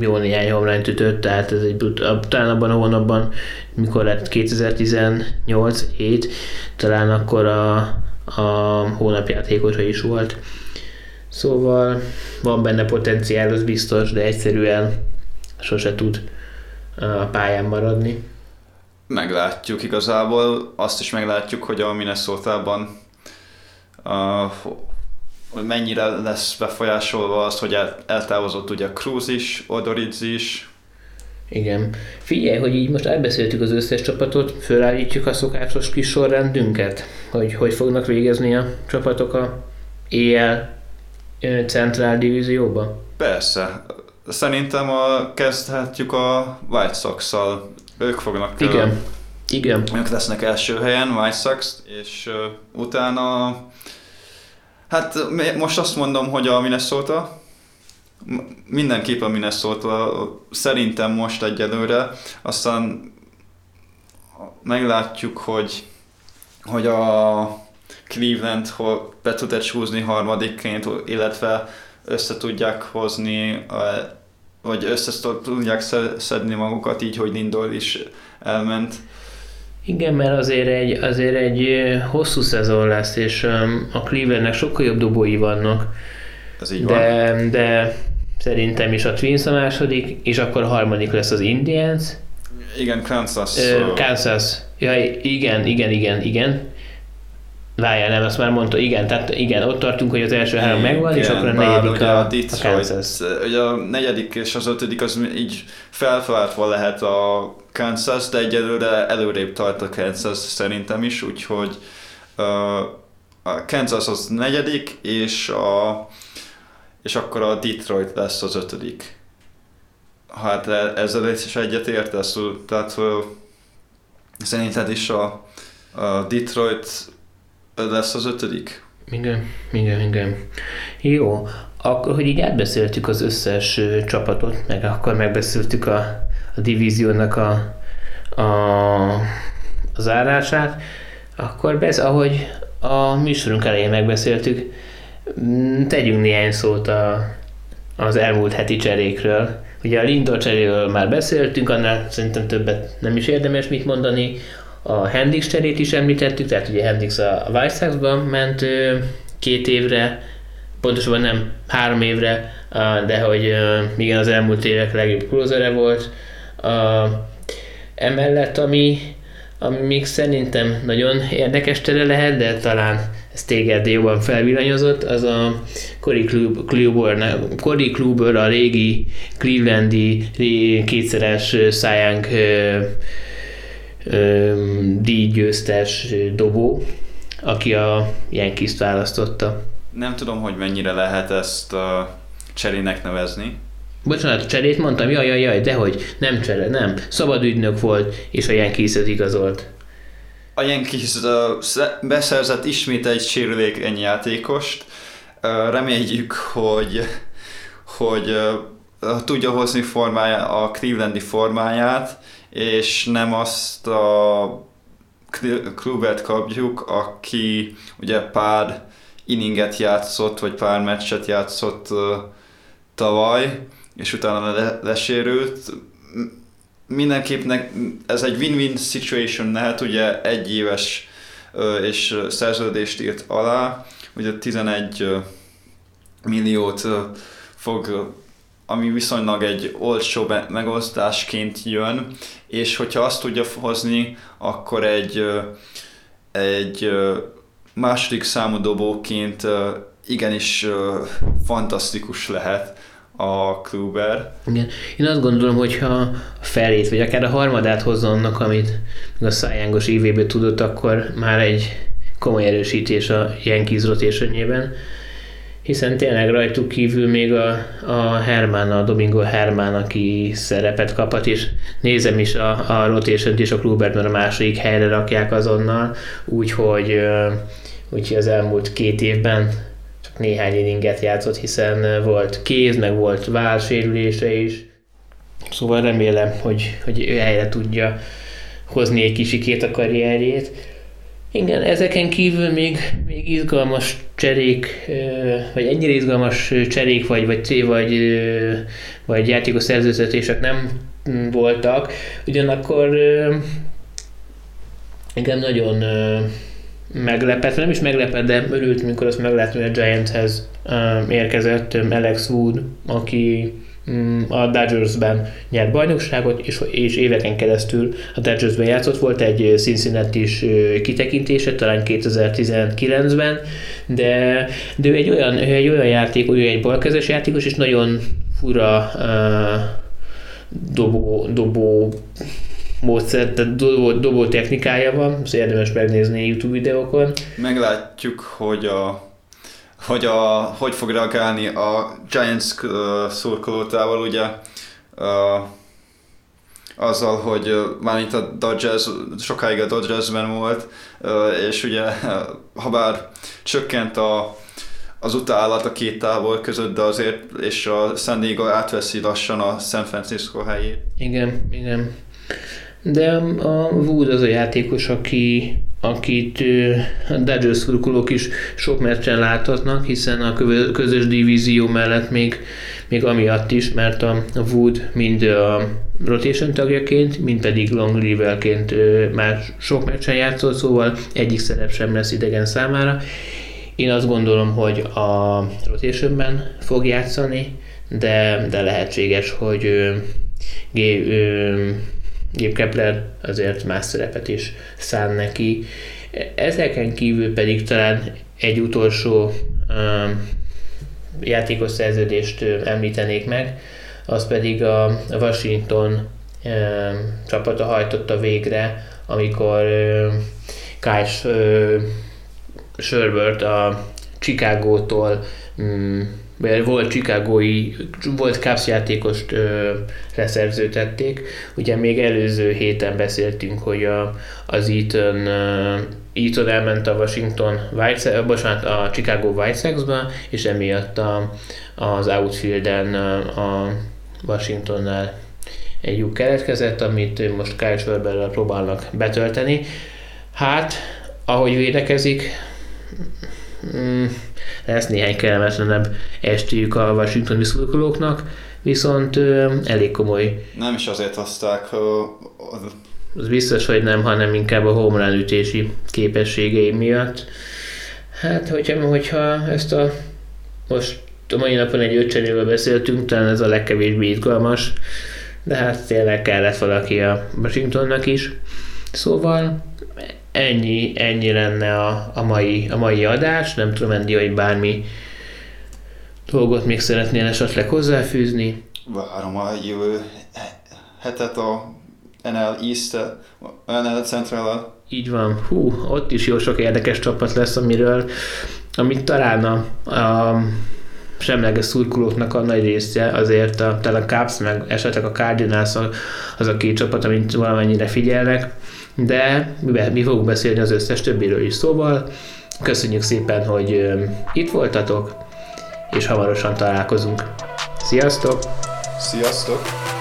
Speaker 1: jó néhány homlányt ütött, tehát ez egy talán abban a hónapban, mikor lett 2018 7 talán akkor a, a hónapjátékosa is volt. Szóval van benne potenciál, az biztos, de egyszerűen sose tud a pályán maradni.
Speaker 2: Meglátjuk igazából, azt is meglátjuk, hogy a Minnesota-ban hogy mennyire lesz befolyásolva az, hogy el, eltávozott ugye Cruz is, Odoridz is.
Speaker 1: Igen. Figyelj, hogy így most elbeszéltük az összes csapatot, fölállítjuk a szokásos kis sorrendünket, hogy hogy fognak végezni a csapatok a EL Centrál Divízióba?
Speaker 2: Persze. Szerintem a, kezdhetjük a White Sox-szal. Ők fognak...
Speaker 1: Igen. Uh, Igen.
Speaker 2: Ők lesznek első helyen, White Sox, és uh, utána Hát most azt mondom, hogy a Minnesota, mindenképp a Minnesota szerintem most egyelőre, aztán meglátjuk, hogy, hogy a Cleveland be tud-e csúzni harmadikként, illetve össze tudják hozni, vagy össze tudják szedni magukat így, hogy Lindor is elment.
Speaker 1: Igen, mert azért egy, azért egy hosszú szezon lesz, és a Clevelandnek sokkal jobb dobói vannak.
Speaker 2: Ez így
Speaker 1: de,
Speaker 2: van.
Speaker 1: de szerintem is a Twins a második, és akkor a harmadik lesz az Indians.
Speaker 2: Igen, Kansas.
Speaker 1: Uh, Kansas. Ja, igen, igen, igen, igen. Várjál, nem, azt már mondta, igen, tehát igen, ott tartunk, hogy az első három megvan, igen, és akkor a negyedik a, a, Detroit, a Kansas.
Speaker 2: Ugye a negyedik és az ötödik az így felfelváltva lehet a Kansas, de egyelőre előrébb tart a Kansas szerintem is, úgyhogy a Kansas az negyedik, és, a, és akkor a Detroit lesz az ötödik. Hát e, ezzel is egyet értesz, tehát szerinted is a, a Detroit lesz az ötödik?
Speaker 1: Igen, igen, igen. Jó, akkor, hogy így átbeszéltük az összes csapatot, meg akkor megbeszéltük a, a divíziónak a, a, a zárását, akkor besz, ahogy a műsorunk elején megbeszéltük, mm, tegyünk néhány szót a, az elmúlt heti cserékről. Ugye a Lindor cseréről már beszéltünk, annál szerintem többet nem is érdemes mit mondani. A Hendrix cserét is említettük, tehát ugye Hendrix a White Sox-ban ment két évre, pontosabban nem három évre, de hogy igen, az elmúlt évek legjobb closere volt. Emellett, ami, ami még szerintem nagyon érdekes tere lehet, de talán ez téged jobban felvillanyozott, az a Cory Kluber, Cory Kluber a régi Clevelandi kétszeres szájánk díjgyőztes dobó, aki a yankees választotta.
Speaker 2: Nem tudom, hogy mennyire lehet ezt uh, cserének nevezni.
Speaker 1: Bocsánat, cserét mondtam, jaj, jaj, jaj, dehogy, nem csere, nem. Szabad ügynök volt, és a yankees igazolt.
Speaker 2: A Yankees beszerzett ismét egy sérülékeny játékost. Reméljük, hogy, hogy tudja hozni formája, a Clevelandi formáját, és nem azt a klubet kapjuk, aki ugye pár inninget játszott, vagy pár meccset játszott tavaly, és utána le- lesérült. Mindenképp ez egy win-win situation lehet, ugye egy éves és szerződést írt alá, ugye 11 uh, milliót fog ami viszonylag egy olcsó megosztásként jön, és hogyha azt tudja hozni, akkor egy, egy második számú dobóként igenis fantasztikus lehet a Kluber.
Speaker 1: Igen. Én azt gondolom, hogy ha felét, vagy akár a harmadát hozza annak, amit a szájángos évéből tudott, akkor már egy komoly erősítés a Yankees rotationjében hiszen tényleg rajtuk kívül még a, a Hermán, a Domingo Hermán, aki szerepet kaphat, és nézem is a, a rotation és a Klubert, mert a második helyre rakják azonnal, úgyhogy, úgyhogy az elmúlt két évben néhány inninget játszott, hiszen volt kéz, meg volt válsérülése is. Szóval remélem, hogy, hogy ő helyre tudja hozni egy kicsikét a karrierjét. Igen, ezeken kívül még, még izgalmas cserék, vagy ennyire izgalmas cserék, vagy, vagy, vagy, vagy játékos szerződtetések nem voltak, ugyanakkor igen, nagyon meglepett, nem is meglepett, de örült, mikor azt meglátni, hogy a Giantshez érkezett Alex Wood, aki Mm, a Dodgersben nyert bajnokságot, és, és éveken keresztül a Dodgersben játszott. Volt egy cincinnati is kitekintése, talán 2019-ben, de, de ő egy olyan, egy olyan játék, ő egy balkezes játékos, és nagyon fura uh, dobó, dobó módszer, tehát dobó, dobó technikája van, ezt érdemes megnézni YouTube videókon.
Speaker 2: Meglátjuk, hogy a hogy, a, hogy fog reagálni a Giants uh, szurkolótával, ugye uh, azzal, hogy uh, már itt a Dodgers, sokáig a Dodgersben volt, uh, és ugye ha bár csökkent a, az utálat a két távol között, de azért, és a San Diego átveszi lassan a San Francisco helyét.
Speaker 1: Igen, igen. De a Wood az a játékos, aki akit a Dodgers szurkolók is sok meccsen láthatnak, hiszen a közös divízió mellett még, még amiatt is, mert a Wood mind a rotation tagjaként, mind pedig long relieverként már sok meccsen játszott, szóval egyik szerep sem lesz idegen számára. Én azt gondolom, hogy a rotationben fog játszani, de, de lehetséges, hogy Gabe Kepler azért más szerepet is szán neki. Ezeken kívül pedig talán egy utolsó um, játékos szerződést említenék meg, az pedig a Washington um, csapata hajtotta végre, amikor um, Kyle Sherbert a Chicago-tól um, volt Chicagói, volt Cubs játékost ö, leszerzőtették. Ugye még előző héten beszéltünk, hogy a, az Eaton, uh, Eaton elment a Washington White, bocsánat, a Chicago White Sox-ba, és emiatt a, az outfielden a Washingtonnál egy lyuk keletkezett, amit most Kyle Schwarberrel próbálnak betölteni. Hát, ahogy védekezik, mm, lesz néhány kellemetlenebb estéjük a Washingtoni szurkolóknak, viszont ö, elég komoly.
Speaker 2: Nem is azért hozták
Speaker 1: az... az biztos, hogy nem, hanem inkább a home ütési képességei miatt. Hát, hogyha, hogyha ezt a most a mai napon egy öccsenéről beszéltünk, talán ez a legkevésbé izgalmas, de hát tényleg kellett valaki a Washingtonnak is. Szóval ennyi, ennyi lenne a, a, mai, a mai adás. Nem tudom, Endi, hogy bármi dolgot még szeretnél esetleg hozzáfűzni.
Speaker 2: Várom a jövő hetet a NL east NL central
Speaker 1: Így van. Hú, ott is jó sok érdekes csapat lesz, amiről, amit talán a, a semleges szurkolóknak a nagy része azért a, talán a Cubs, meg esetleg a Cardinals az a két csapat, amit valamennyire figyelnek de mi fogunk beszélni az összes többiről is. Szóval köszönjük szépen, hogy itt voltatok, és hamarosan találkozunk. Sziasztok!
Speaker 2: Sziasztok!